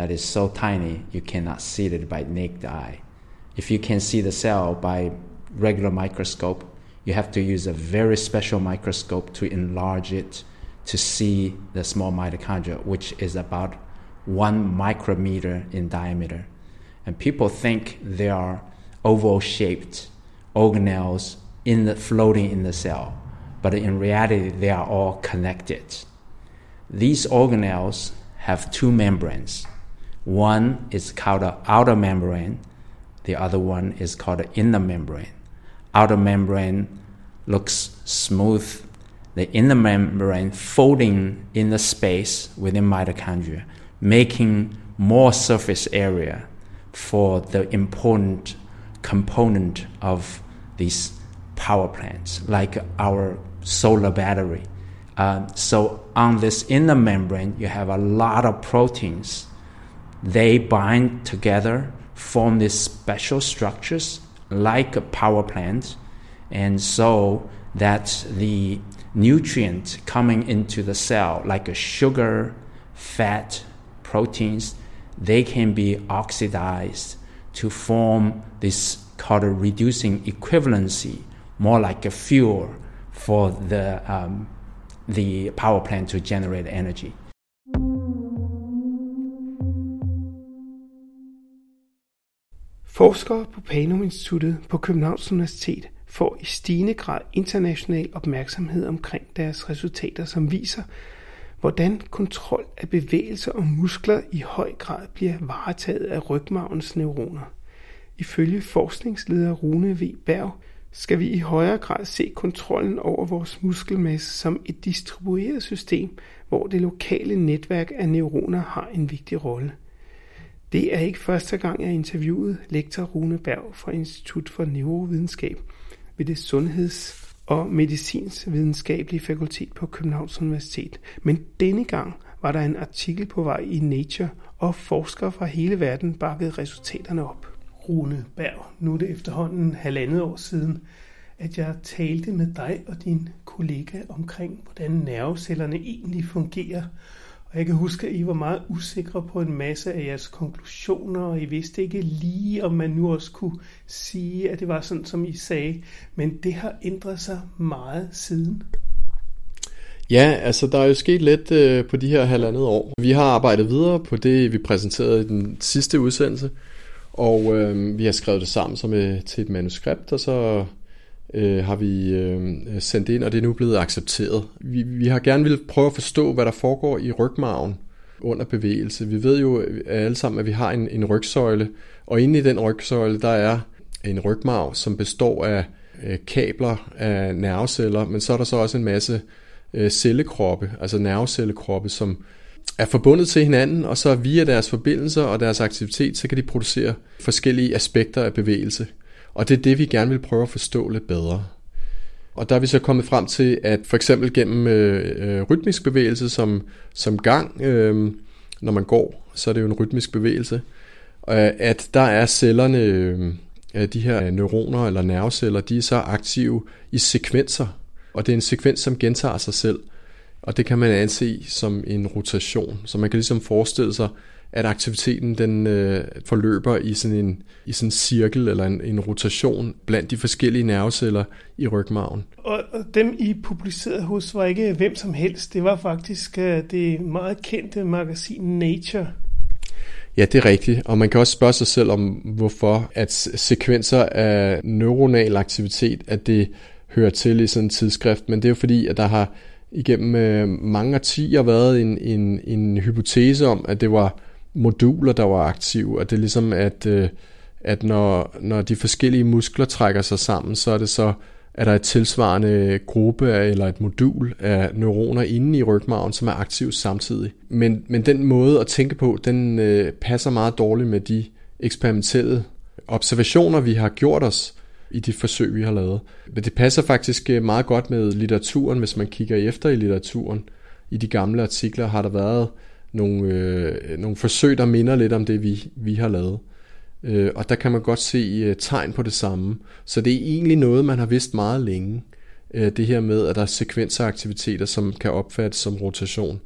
that is so tiny you cannot see it by naked eye. If you can see the cell by regular microscope, you have to use a very special microscope to enlarge it to see the small mitochondria, which is about one micrometer in diameter. And people think they are oval shaped organelles in the, floating in the cell, but in reality, they are all connected. These organelles have two membranes. One is called the outer membrane, the other one is called the inner membrane. Outer membrane looks smooth, the inner membrane folding in the space within mitochondria, making more surface area for the important component of these power plants, like our solar battery. Uh, so on this inner membrane, you have a lot of proteins. They bind together, form these special structures like a power plant, and so that the nutrient coming into the cell, like a sugar, fat, proteins, they can be oxidized to form this called a reducing equivalency, more like a fuel for the, um, the power plant to generate energy. Forskere på Panum Instituttet på Københavns Universitet får i stigende grad international opmærksomhed omkring deres resultater, som viser, hvordan kontrol af bevægelser og muskler i høj grad bliver varetaget af rygmavens neuroner. Ifølge forskningsleder Rune V. Berg skal vi i højere grad se kontrollen over vores muskelmasse som et distribueret system, hvor det lokale netværk af neuroner har en vigtig rolle. Det er ikke første gang, jeg interviewede lektor Rune Berg fra Institut for Neurovidenskab ved det Sundheds- og Medicinsvidenskabelige Fakultet på Københavns Universitet. Men denne gang var der en artikel på vej i Nature, og forskere fra hele verden bakkede resultaterne op. Rune Berg, nu er det efterhånden halvandet år siden, at jeg talte med dig og din kollega omkring, hvordan nervecellerne egentlig fungerer. Og jeg kan huske, at I var meget usikre på en masse af jeres konklusioner, og I vidste ikke lige, om man nu også kunne sige, at det var sådan, som I sagde. Men det har ændret sig meget siden. Ja, altså der er jo sket lidt øh, på de her halvandet år. Vi har arbejdet videre på det, vi præsenterede i den sidste udsendelse, og øh, vi har skrevet det sammen som et, til et manuskript, og så øh, har vi øh, sendt ind, og det er nu blevet accepteret. Vi, vi har gerne vil prøve at forstå, hvad der foregår i rygmarven under bevægelse. Vi ved jo alle sammen, at vi har en, en rygsøjle, og inde i den rygsøjle, der er en rygmarv, som består af øh, kabler af nerveceller, men så er der så også en masse øh, cellekroppe, altså nervecellekroppe, som er forbundet til hinanden, og så via deres forbindelser og deres aktivitet, så kan de producere forskellige aspekter af bevægelse. Og det er det, vi gerne vil prøve at forstå lidt bedre. Og der er vi så kommet frem til, at for eksempel gennem øh, øh, rytmisk bevægelse som, som gang, øh, når man går, så er det jo en rytmisk bevægelse, øh, at der er cellerne, øh, de her neuroner eller nerveceller, de er så aktive i sekvenser. Og det er en sekvens, som gentager sig selv. Og det kan man anse som en rotation. Så man kan ligesom forestille sig, at aktiviteten den øh, forløber i sådan en i sådan en cirkel eller en, en rotation blandt de forskellige nerveceller i rygmarven. Og, og dem I publicerede hos var ikke hvem som helst. Det var faktisk uh, det meget kendte magasin Nature. Ja, det er rigtigt. Og man kan også spørge sig selv om, hvorfor at sekvenser af neuronal aktivitet, at det hører til i sådan en tidsskrift. Men det er jo fordi, at der har igennem øh, mange årtier været en, en, en hypotese om, at det var moduler, der var aktive, og det er ligesom, at, øh, at når, når de forskellige muskler trækker sig sammen, så er det så er der et tilsvarende gruppe eller et modul af neuroner inde i rygmarven, som er aktiv samtidig. Men, men den måde at tænke på, den øh, passer meget dårligt med de eksperimentelle observationer, vi har gjort os i de forsøg, vi har lavet. Men det passer faktisk øh, meget godt med litteraturen, hvis man kigger efter i litteraturen. I de gamle artikler har der været nogle, øh, nogle forsøg, der minder lidt om det, vi, vi har lavet. Øh, og der kan man godt se øh, tegn på det samme. Så det er egentlig noget, man har vidst meget længe. Øh, det her med, at der er sekvenser aktiviteter, som kan opfattes som rotation.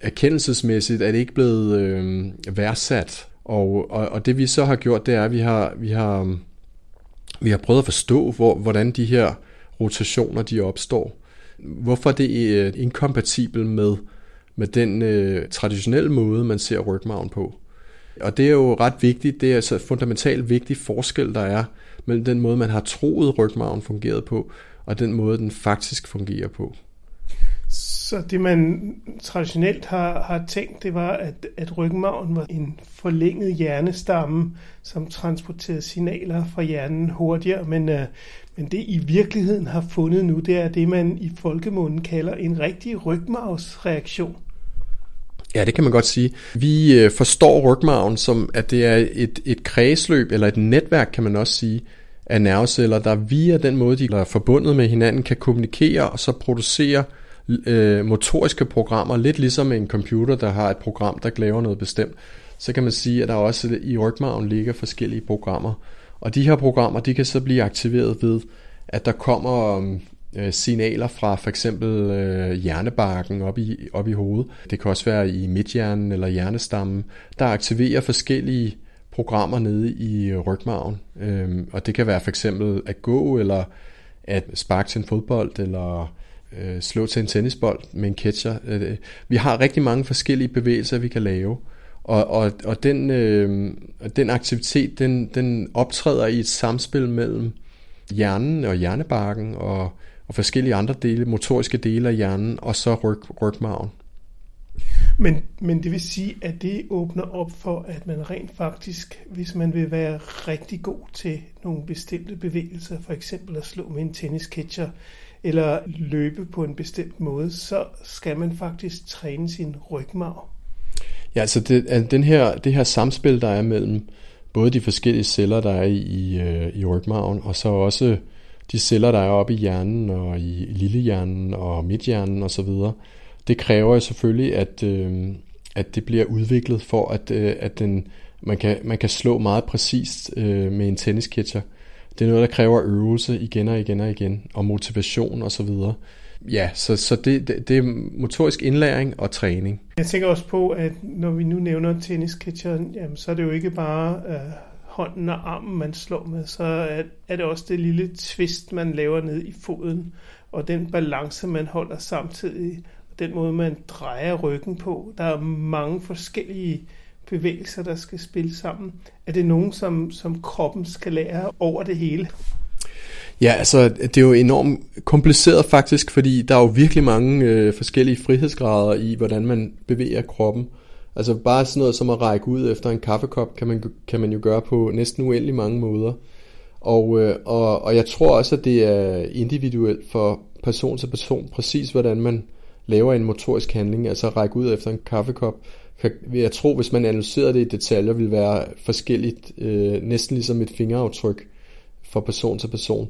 Erkendelsesmæssigt er det ikke blevet øh, værdsat. Og, og, og det vi så har gjort, det er, at vi har, vi har, vi har prøvet at forstå, hvor, hvordan de her rotationer de opstår. Hvorfor det er inkompatibelt med, med den øh, traditionelle måde, man ser rygmagen på. Og det er jo ret vigtigt, det er altså fundamentalt vigtig forskel, der er mellem den måde, man har troet rygmagen fungerede på, og den måde, den faktisk fungerer på. Så det man traditionelt har, har tænkt, det var, at, at rygmagen var en forlænget hjernestamme, som transporterede signaler fra hjernen hurtigere, men, øh, men det i virkeligheden har fundet nu, det er det, man i folkemunden kalder en rigtig rygmavsreaktion. Ja, det kan man godt sige. Vi øh, forstår rygmarven som, at det er et, et kredsløb, eller et netværk, kan man også sige, af nerveceller, der via den måde, de er forbundet med hinanden, kan kommunikere og så producere øh, motoriske programmer, lidt ligesom en computer, der har et program, der laver noget bestemt. Så kan man sige, at der også i rygmarven ligger forskellige programmer. Og de her programmer, de kan så blive aktiveret ved, at der kommer øh, signaler fra for eksempel øh, hjernebarken op i, op i hovedet. Det kan også være i midthjernen eller hjernestammen, der aktiverer forskellige programmer nede i rygmarven. Øhm, og det kan være for eksempel at gå, eller at sparke til en fodbold, eller øh, slå til en tennisbold med en catcher. Øh, vi har rigtig mange forskellige bevægelser, vi kan lave. Og, og, og den, øh, den aktivitet, den, den optræder i et samspil mellem hjernen og hjernebarken og og forskellige andre dele, motoriske dele af hjernen, og så ryg, rygmarven. Men, men det vil sige, at det åbner op for, at man rent faktisk, hvis man vil være rigtig god til nogle bestemte bevægelser, for eksempel at slå med en tennisketcher, eller løbe på en bestemt måde, så skal man faktisk træne sin rygmarv. Ja, altså det, den her, det her samspil, der er mellem både de forskellige celler, der er i, i, øh, i rygmarven, og så også de celler, der er oppe i hjernen og i lillehjernen og midthjernen osv., det kræver selvfølgelig, at, øh, at det bliver udviklet for, at, øh, at den, man, kan, man kan slå meget præcist øh, med en tennisketcher. Det er noget, der kræver øvelse igen og igen og igen, og motivation osv. Ja, så, så det, det, det er motorisk indlæring og træning. Jeg tænker også på, at når vi nu nævner tennisketcheren, jamen, så er det jo ikke bare øh, hånden og armen, man slår med, så er, er det også det lille twist, man laver ned i foden, og den balance, man holder samtidig, og den måde, man drejer ryggen på. Der er mange forskellige bevægelser, der skal spille sammen. Er det nogen, som, som kroppen skal lære over det hele? Ja, altså det er jo enormt kompliceret faktisk, fordi der er jo virkelig mange øh, forskellige frihedsgrader i, hvordan man bevæger kroppen. Altså bare sådan noget som at række ud efter en kaffekop, kan man, kan man jo gøre på næsten uendelig mange måder. Og, øh, og, og jeg tror også, at det er individuelt for person til person, præcis hvordan man laver en motorisk handling, altså at række ud efter en kaffekop. Jeg tror, hvis man analyserer det i detaljer, vil være forskelligt, øh, næsten ligesom et fingeraftryk fra person til person.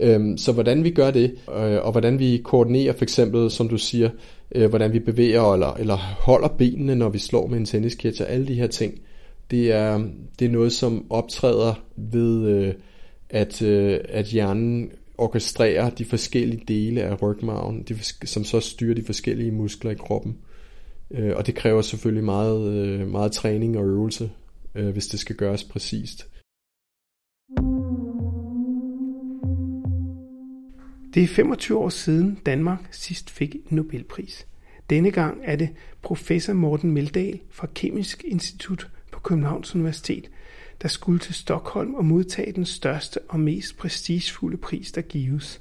Øhm, så hvordan vi gør det, øh, og hvordan vi koordinerer for eksempel, som du siger, øh, hvordan vi bevæger eller, eller holder benene, når vi slår med en tennisketcher, alle de her ting, det er, det er noget, som optræder ved, øh, at, øh, at hjernen orkestrerer de forskellige dele af rygmarven, de, som så styrer de forskellige muskler i kroppen. Øh, og det kræver selvfølgelig meget, øh, meget træning og øvelse, øh, hvis det skal gøres præcist. Det er 25 år siden Danmark sidst fik en Nobelpris. Denne gang er det professor Morten Meldal fra Kemisk Institut på Københavns Universitet, der skulle til Stockholm og modtage den største og mest prestigefulde pris, der gives.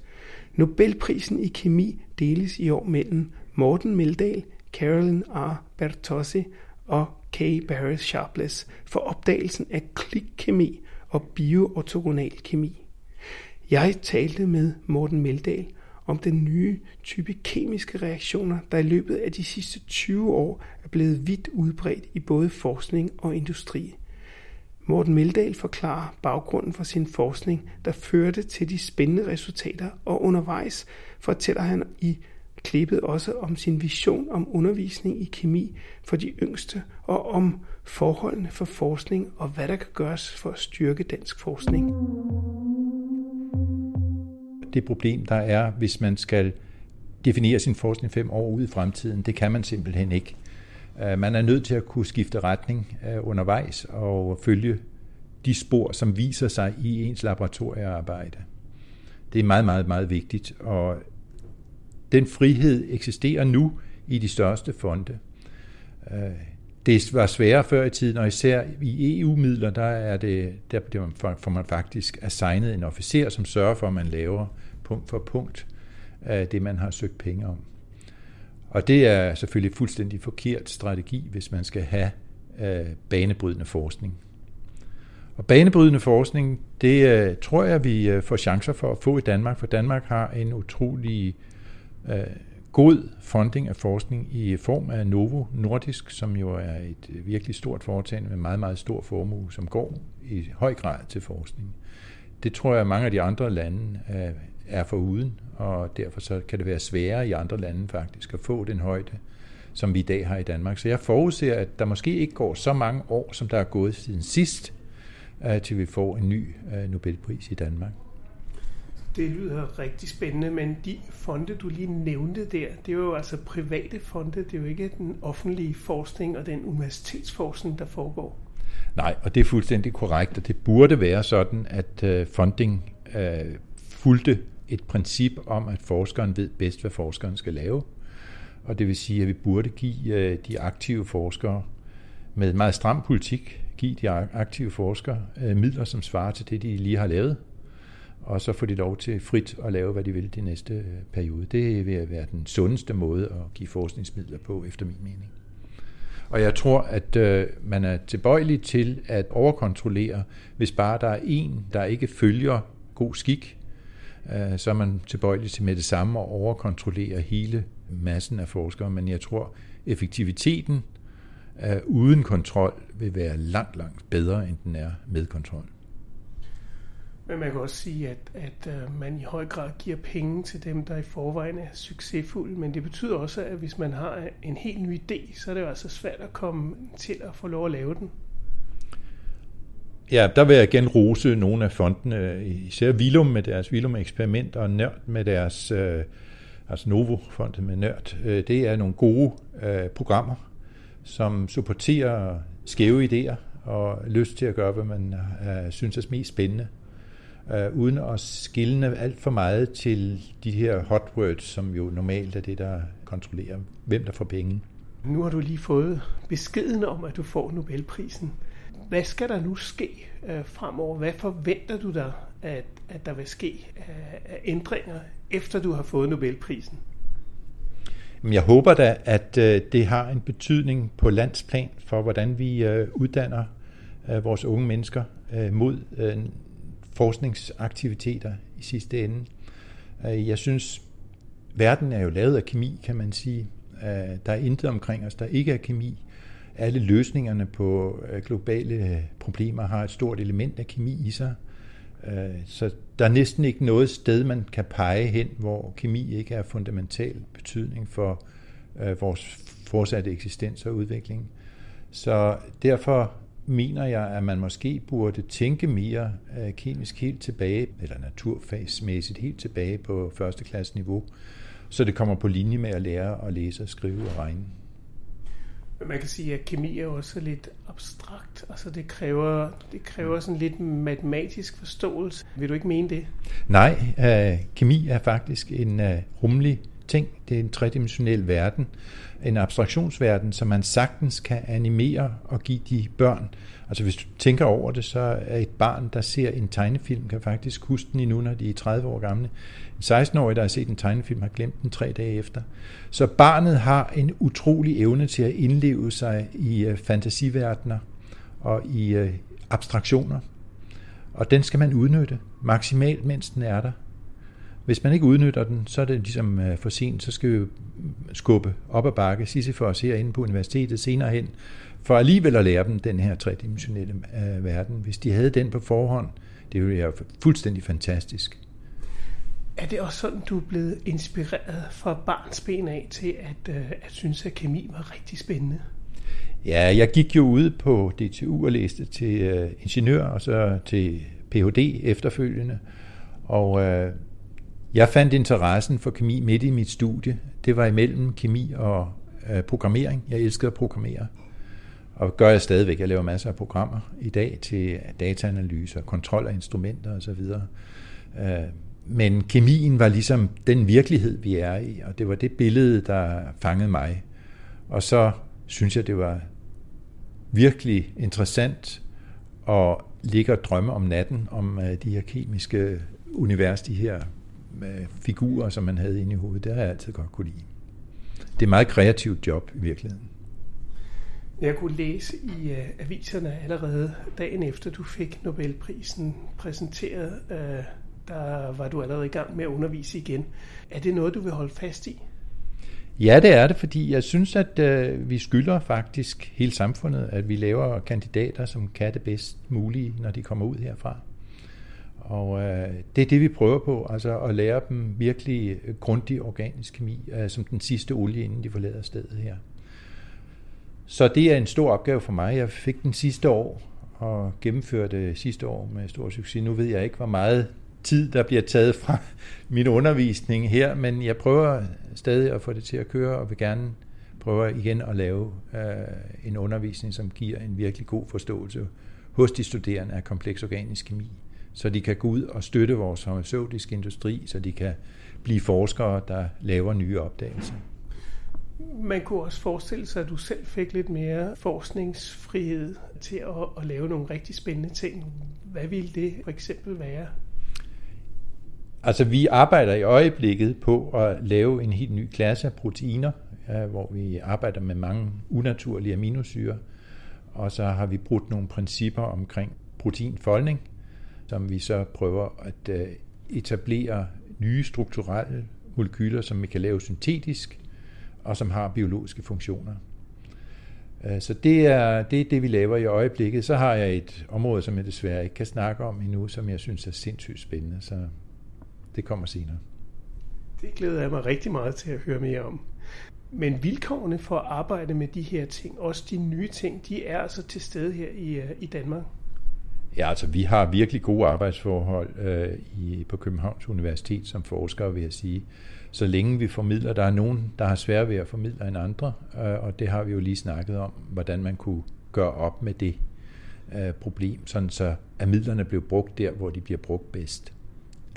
Nobelprisen i kemi deles i år mellem Morten Meldal, Carolyn R. Bertossi og K. Barry Sharpless for opdagelsen af klikkemi og bioortogonal kemi. Jeg talte med Morten Meldal om den nye type kemiske reaktioner, der i løbet af de sidste 20 år er blevet vidt udbredt i både forskning og industri. Morten Meldal forklarer baggrunden for sin forskning, der førte til de spændende resultater, og undervejs fortæller han i klippet også om sin vision om undervisning i kemi for de yngste, og om forholdene for forskning og hvad der kan gøres for at styrke dansk forskning. Det problem, der er, hvis man skal definere sin forskning fem år ud i fremtiden, det kan man simpelthen ikke. Øh, man er nødt til at kunne skifte retning øh, undervejs og følge de spor, som viser sig i ens laboratoriearbejde. Det er meget, meget, meget vigtigt, og den frihed eksisterer nu i de største fonde. Øh, det var sværere før i tiden, og især i EU-midler, der, er det, der får man faktisk assignet en officer, som sørger for, at man laver punkt for punkt det, man har søgt penge om. Og det er selvfølgelig fuldstændig forkert strategi, hvis man skal have øh, banebrydende forskning. Og banebrydende forskning, det øh, tror jeg, vi øh, får chancer for at få i Danmark, for Danmark har en utrolig øh, god funding af forskning i form af Novo Nordisk, som jo er et øh, virkelig stort foretagende med meget, meget stor formue, som går i høj grad til forskning. Det tror jeg, at mange af de andre lande øh, er for uden, og derfor så kan det være sværere i andre lande faktisk at få den højde, som vi i dag har i Danmark. Så jeg forudser, at der måske ikke går så mange år, som der er gået siden sidst, øh, til vi får en ny øh, Nobelpris i Danmark. Det lyder rigtig spændende, men de fonde, du lige nævnte der, det er jo altså private fonde, det er jo ikke den offentlige forskning og den universitetsforskning, der foregår. Nej, og det er fuldstændig korrekt, og det burde være sådan, at øh, funding øh, fulgte et princip om, at forskeren ved bedst, hvad forskeren skal lave. Og det vil sige, at vi burde give øh, de aktive forskere med meget stram politik, give de aktive forskere øh, midler, som svarer til det, de lige har lavet. Og så får de lov til frit at lave, hvad de vil de næste øh, periode. Det vil være den sundeste måde at give forskningsmidler på, efter min mening. Og jeg tror, at øh, man er tilbøjelig til at overkontrollere, hvis bare der er en, der ikke følger god skik, Øh, så er man tilbøjelig til med det samme at overkontrollere hele massen af forskere. Men jeg tror, effektiviteten øh, uden kontrol vil være langt, langt bedre, end den er med kontrol. Men man kan også sige, at, at øh, man i høj grad giver penge til dem, der i forvejen er succesfulde. Men det betyder også, at hvis man har en helt ny idé, så er det jo altså svært at komme til at få lov at lave den. Ja, der vil jeg igen rose nogle af fondene, især Vilum med deres Vilum eksperiment og Nørd med deres, øh, altså Novo-fondet med Nørd. Øh, det er nogle gode øh, programmer, som supporterer skæve idéer og lyst til at gøre, hvad man øh, synes er mest spændende, øh, uden at skille alt for meget til de her hot words, som jo normalt er det, der kontrollerer, hvem der får penge. Nu har du lige fået beskeden om, at du får Nobelprisen. Hvad skal der nu ske øh, fremover? Hvad forventer du dig, at, at der vil ske øh, af ændringer, efter du har fået Nobelprisen? Jeg håber da, at øh, det har en betydning på landsplan for, hvordan vi øh, uddanner øh, vores unge mennesker mod forskningsaktiviteter i sidste ende. Jeg synes, verden er jo lavet af kemi, kan man sige. Der er intet omkring os, der ikke er kemi alle løsningerne på øh, globale øh, problemer har et stort element af kemi i sig. Øh, så der er næsten ikke noget sted, man kan pege hen, hvor kemi ikke er fundamental betydning for vores fortsatte eksistens og udvikling. Så derfor mener jeg, at man måske burde tænke mere kemisk helt tilbage, eller naturfagsmæssigt helt tilbage på første klasse niveau, så det kommer på linje med at lære at læse og skrive og regne. Men man kan sige, at kemi er også lidt abstrakt. Altså det kræver, det kræver sådan lidt matematisk forståelse. Vil du ikke mene det? Nej, øh, kemi er faktisk en øh, rummelig ting. Det er en tredimensionel verden. En abstraktionsverden, som man sagtens kan animere og give de børn. Altså hvis du tænker over det, så er et barn, der ser en tegnefilm, kan faktisk huske den endnu, når de er 30 år gamle. 16-årig, der har set en tegnefilm, har glemt den tre dage efter. Så barnet har en utrolig evne til at indleve sig i øh, fantasiverdener og i øh, abstraktioner. Og den skal man udnytte maksimalt, mens den er der. Hvis man ikke udnytter den, så er det ligesom øh, for sent, så skal vi skubbe op ad bakke Sisyfos herinde på universitetet senere hen, for alligevel at lære dem den her tredimensionelle verden. Hvis de havde den på forhånd, det ville være fuldstændig fantastisk. Er det også sådan, du er blevet inspireret fra barns ben af til at, øh, at synes, at kemi var rigtig spændende? Ja, jeg gik jo ud på DTU og læste til øh, ingeniør og så til Ph.D. efterfølgende. Og øh, jeg fandt interessen for kemi midt i mit studie. Det var imellem kemi og øh, programmering. Jeg elskede at programmere. Og gør jeg stadigvæk. Jeg laver masser af programmer i dag til dataanalyser, kontrol af instrumenter osv. Øh, men kemien var ligesom den virkelighed, vi er i, og det var det billede, der fangede mig. Og så synes jeg, det var virkelig interessant at ligge og drømme om natten om øh, de her kemiske univers, de her øh, figurer, som man havde inde i hovedet. Det har jeg altid godt kunne lide. Det er et meget kreativt job i virkeligheden. Jeg kunne læse i uh, aviserne allerede dagen efter, du fik Nobelprisen præsenteret. Uh, der var du allerede i gang med at undervise igen. Er det noget, du vil holde fast i? Ja, det er det, fordi jeg synes, at øh, vi skylder faktisk hele samfundet, at vi laver kandidater, som kan det bedst mulige, når de kommer ud herfra. Og øh, det er det, vi prøver på, altså at lære dem virkelig grundig organisk kemi, øh, som den sidste olie, inden de forlader stedet her. Så det er en stor opgave for mig. Jeg fik den sidste år og gennemførte sidste år med stor succes. Nu ved jeg ikke, hvor meget tid, der bliver taget fra min undervisning her, men jeg prøver stadig at få det til at køre, og vil gerne prøve igen at lave øh, en undervisning, som giver en virkelig god forståelse hos de studerende af kompleks organisk kemi så de kan gå ud og støtte vores farmaceutiske industri, så de kan blive forskere, der laver nye opdagelser. Man kunne også forestille sig, at du selv fik lidt mere forskningsfrihed til at, at lave nogle rigtig spændende ting. Hvad ville det for eksempel være? Altså, vi arbejder i øjeblikket på at lave en helt ny klasse af proteiner, hvor vi arbejder med mange unaturlige aminosyre, og så har vi brudt nogle principper omkring proteinfoldning, som vi så prøver at øh, etablere nye strukturelle molekyler, som vi kan lave syntetisk, og som har biologiske funktioner. Øh, så det er, det er det, vi laver i øjeblikket. Så har jeg et område, som jeg desværre ikke kan snakke om endnu, som jeg synes er sindssygt spændende, så det kommer senere. Det glæder jeg mig rigtig meget til at høre mere om. Men vilkårene for at arbejde med de her ting, også de nye ting, de er altså til stede her i, øh, i Danmark. Ja, altså vi har virkelig gode arbejdsforhold øh, i, på Københavns Universitet som forskere, vil jeg sige. Så længe vi formidler, der er nogen, der har svært ved at formidle end andre, øh, og det har vi jo lige snakket om, hvordan man kunne gøre op med det øh, problem, sådan så at midlerne blev brugt der, hvor de bliver brugt bedst.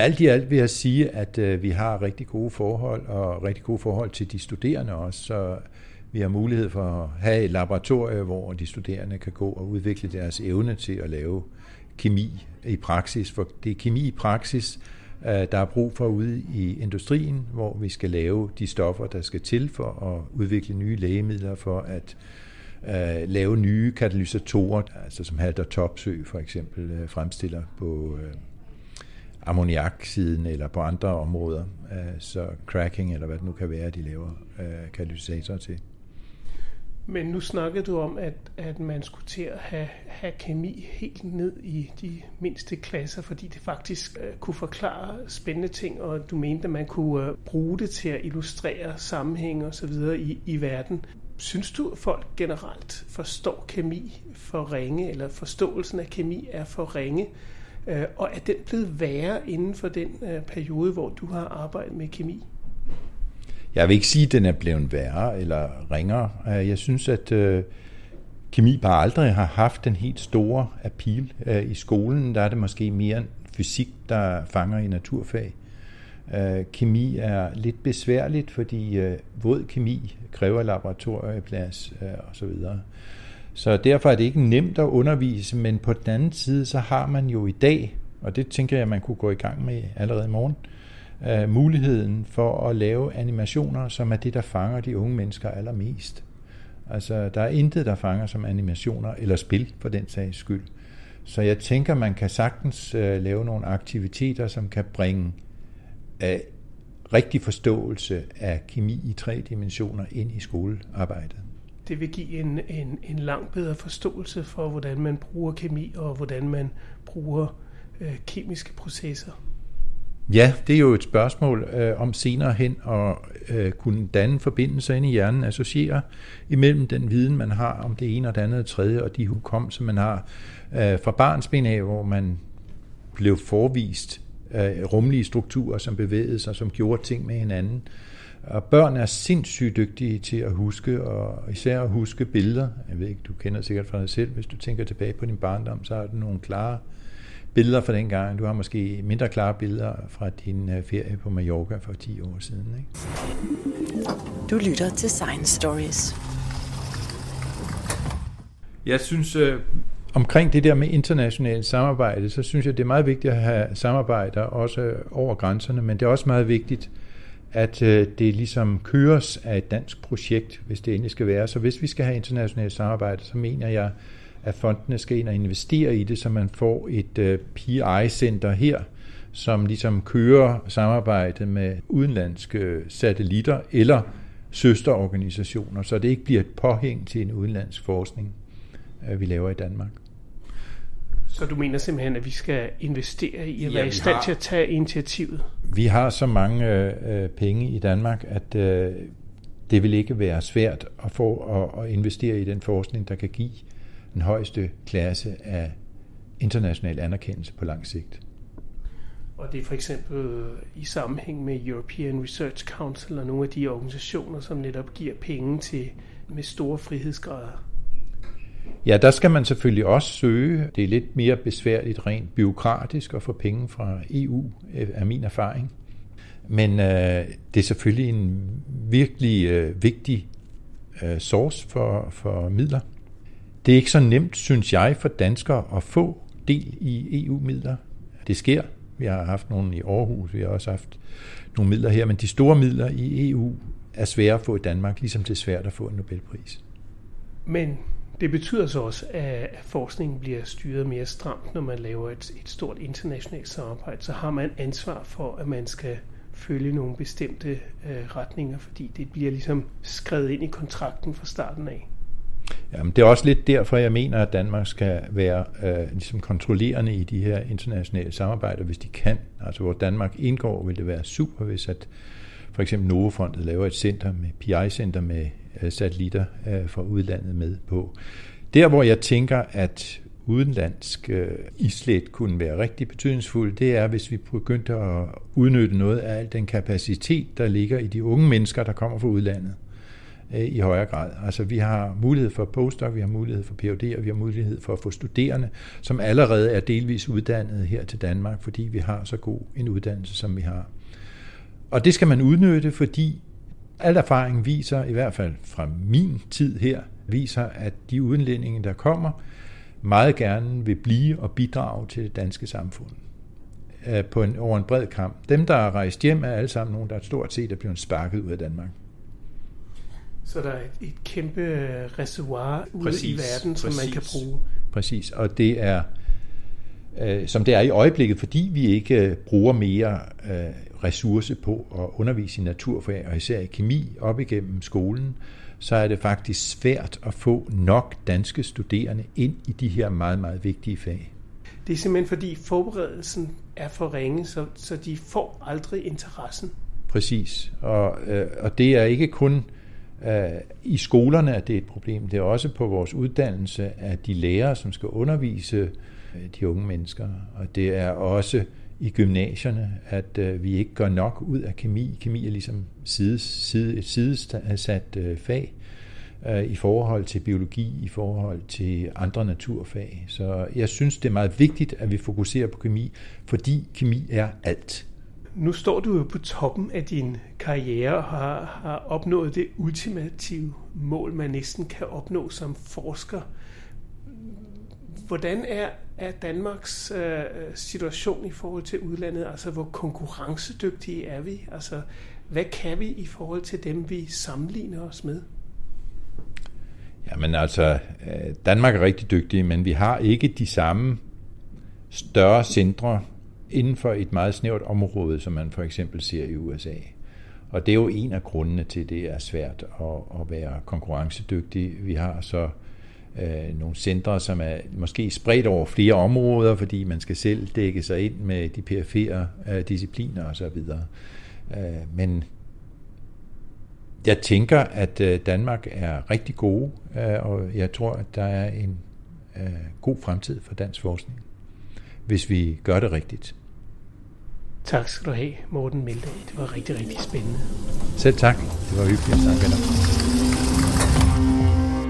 Alt i alt vil jeg sige, at øh, vi har rigtig gode forhold, og rigtig gode forhold til de studerende også, så vi har mulighed for at have et laboratorium, hvor de studerende kan gå og udvikle deres evne til at lave kemi i praksis, for det er kemi i praksis, øh, der er brug for ude i industrien, hvor vi skal lave de stoffer, der skal til for at udvikle nye lægemidler, for at uh, lave nye katalysatorer, altså som Halter Topsø for eksempel uh, fremstiller på uh, ammoniaksiden eller på andre områder. Øh, så cracking eller hvad det nu kan være, de laver øh, katalysatorer til. Men nu snakkede du om, at, at man skulle til at have, have kemi helt ned i de mindste klasser, fordi det faktisk uh, kunne forklare spændende ting, og du mente, at man kunne uh, bruge det til at illustrere sammenhæng og så videre i, i verden. Synes du, at folk generelt forstår kemi for ringe, eller forståelsen af kemi er for ringe? Øh, og er den blevet værre inden for den øh, periode, hvor du har arbejdet med kemi? Jeg vil ikke sige, at den er blevet værre eller ringere. Øh, jeg synes, at øh, kemi bare aldrig har haft den helt store appeal. Øh, I skolen der er det måske mere fysik, der fanger i naturfag. Øh, kemi er lidt besværligt, fordi øh, våd kemi kræver laboratorieplads øh, osv. Så derfor er det ikke nemt at undervise, men på den anden side, så har man jo i dag, og det tænker jeg, man kunne gå i gang med allerede i morgen, øh, muligheden for at lave animationer, som er det, der fanger de unge mennesker allermest. Altså, der er intet, der fanger som animationer, eller spil for den sags skyld. Så jeg tænker, man kan sagtens øh, lave nogle aktiviteter, som kan bringe øh, rigtig forståelse af kemi i tre dimensioner ind i skolearbejdet. Det vil give en, en, en langt bedre forståelse for, hvordan man bruger kemi og hvordan man bruger øh, kemiske processer. Ja, det er jo et spørgsmål øh, om senere hen at øh, kunne danne forbindelser ind i hjernen, associere imellem den viden, man har om det ene og det andet og tredje, og de hukommelser, man har øh, fra barnsben af, hvor man blev forvist øh, rumlige strukturer, som bevægede sig, som gjorde ting med hinanden. Og børn er sindssygt dygtige til at huske, og især at huske billeder. Jeg ved ikke, du kender sikkert fra dig selv, hvis du tænker tilbage på din barndom, så har du nogle klare billeder fra den gang. Du har måske mindre klare billeder fra din øh, ferie på Mallorca for 10 år siden. Ikke? Du lytter til Science Stories. Jeg synes, øh, omkring det der med internationalt samarbejde, så synes jeg, det er meget vigtigt at have samarbejder også over grænserne, men det er også meget vigtigt, at øh, det ligesom køres af et dansk projekt, hvis det endelig skal være. Så hvis vi skal have internationalt samarbejde, så mener jeg, at fondene skal ind og investere i det, så man får et øh, PI-center her, som ligesom kører samarbejde med udenlandske satellitter eller søsterorganisationer, så det ikke bliver et påhæng til en udenlandsk forskning, øh, vi laver i Danmark. Så du mener simpelthen, at vi skal investere i at ja, være i stand har, til at tage initiativet? Vi har så mange øh, penge i Danmark, at øh, det vil ikke være svært at få at, at investere i den forskning, der kan give den højeste klasse af international anerkendelse på lang sigt. Og det er for eksempel i sammenhæng med European Research Council og nogle af de organisationer, som netop giver penge til med store frihedsgrader. Ja, der skal man selvfølgelig også søge. Det er lidt mere besværligt rent byråkratisk at få penge fra EU, øh, er min erfaring. Men øh, det er selvfølgelig en virkelig øh, vigtig øh, source for, for midler. Det er ikke så nemt, synes jeg, for danskere at få del i EU-midler. Det sker. Vi har haft nogle i Aarhus, vi har også haft nogle midler her, men de store midler i EU er svære at få i Danmark, ligesom det er svært at få en Nobelpris. Men det betyder så også, at forskningen bliver styret mere stramt, når man laver et, et stort internationalt samarbejde. Så har man ansvar for, at man skal følge nogle bestemte øh, retninger, fordi det bliver ligesom skrevet ind i kontrakten fra starten af. Jamen, det er også lidt derfor, jeg mener, at Danmark skal være øh, ligesom kontrollerende i de her internationale samarbejder, hvis de kan. Altså, hvor Danmark indgår, vil det være super, hvis at for eksempel Novofondet laver et center med PI-center med øh, satellitter øh, fra udlandet med på. Der, hvor jeg tænker, at udenlandsk øh, islet kunne være rigtig betydningsfuld, det er, hvis vi begyndte at udnytte noget af al den kapacitet, der ligger i de unge mennesker, der kommer fra udlandet i højere grad. Altså vi har mulighed for postdoc, vi har mulighed for Ph.D., og vi har mulighed for at få studerende, som allerede er delvis uddannet her til Danmark, fordi vi har så god en uddannelse, som vi har. Og det skal man udnytte, fordi al erfaring viser, i hvert fald fra min tid her, viser, at de udenlændinge, der kommer, meget gerne vil blive og bidrage til det danske samfund øh, på en, over en bred kamp. Dem, der er rejst hjem, er alle sammen nogen, der stort set er blevet sparket ud af Danmark. Så der er et, et kæmpe reservoir ude præcis, i verden, som præcis, man kan bruge. Præcis, og det er, øh, som det er i øjeblikket, fordi vi ikke øh, bruger mere øh, ressource på at undervise i naturfag, og især i kemi op igennem skolen, så er det faktisk svært at få nok danske studerende ind i de her meget, meget vigtige fag. Det er simpelthen fordi forberedelsen er for ringe, så, så de får aldrig interessen. Præcis, og, øh, og det er ikke kun øh, i skolerne, at det er et problem. Det er også på vores uddannelse af de lærere, som skal undervise øh, de unge mennesker, og det er også i gymnasierne, at øh, vi ikke gør nok ud af kemi. Kemi er ligesom side, side, et sidesat øh, fag øh, i forhold til biologi, i forhold til andre naturfag. Så jeg synes, det er meget vigtigt, at vi fokuserer på kemi, fordi kemi er alt. Nu står du jo på toppen af din karriere og har, har opnået det ultimative mål, man næsten kan opnå som forsker. Hvordan er, er Danmarks øh, situation i forhold til udlandet? Altså, hvor konkurrencedygtige er vi? Altså, hvad kan vi i forhold til dem, vi sammenligner os med? Jamen altså, øh, Danmark er rigtig dygtig, men vi har ikke de samme større centre inden for et meget snævert område, som man for eksempel ser i USA. Og det er jo en af grundene til, at det er svært at, at være konkurrencedygtig. Vi har så øh, nogle centre, som er måske spredt over flere områder, fordi man skal selv dække sig ind med de perifere øh, discipliner osv. Øh, men jeg tænker, at øh, Danmark er rigtig gode, øh, og jeg tror, at der er en øh, god fremtid for dansk forskning, hvis vi gør det rigtigt. Tak skal du have, Morten Meldal. Det var rigtig, rigtig spændende. Selv tak. Det var hyggeligt at snakke med dig.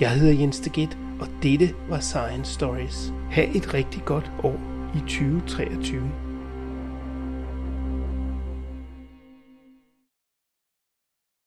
Jeg hedder Jens Deget, og dette var Science Stories. Ha' et rigtig godt år i 2023.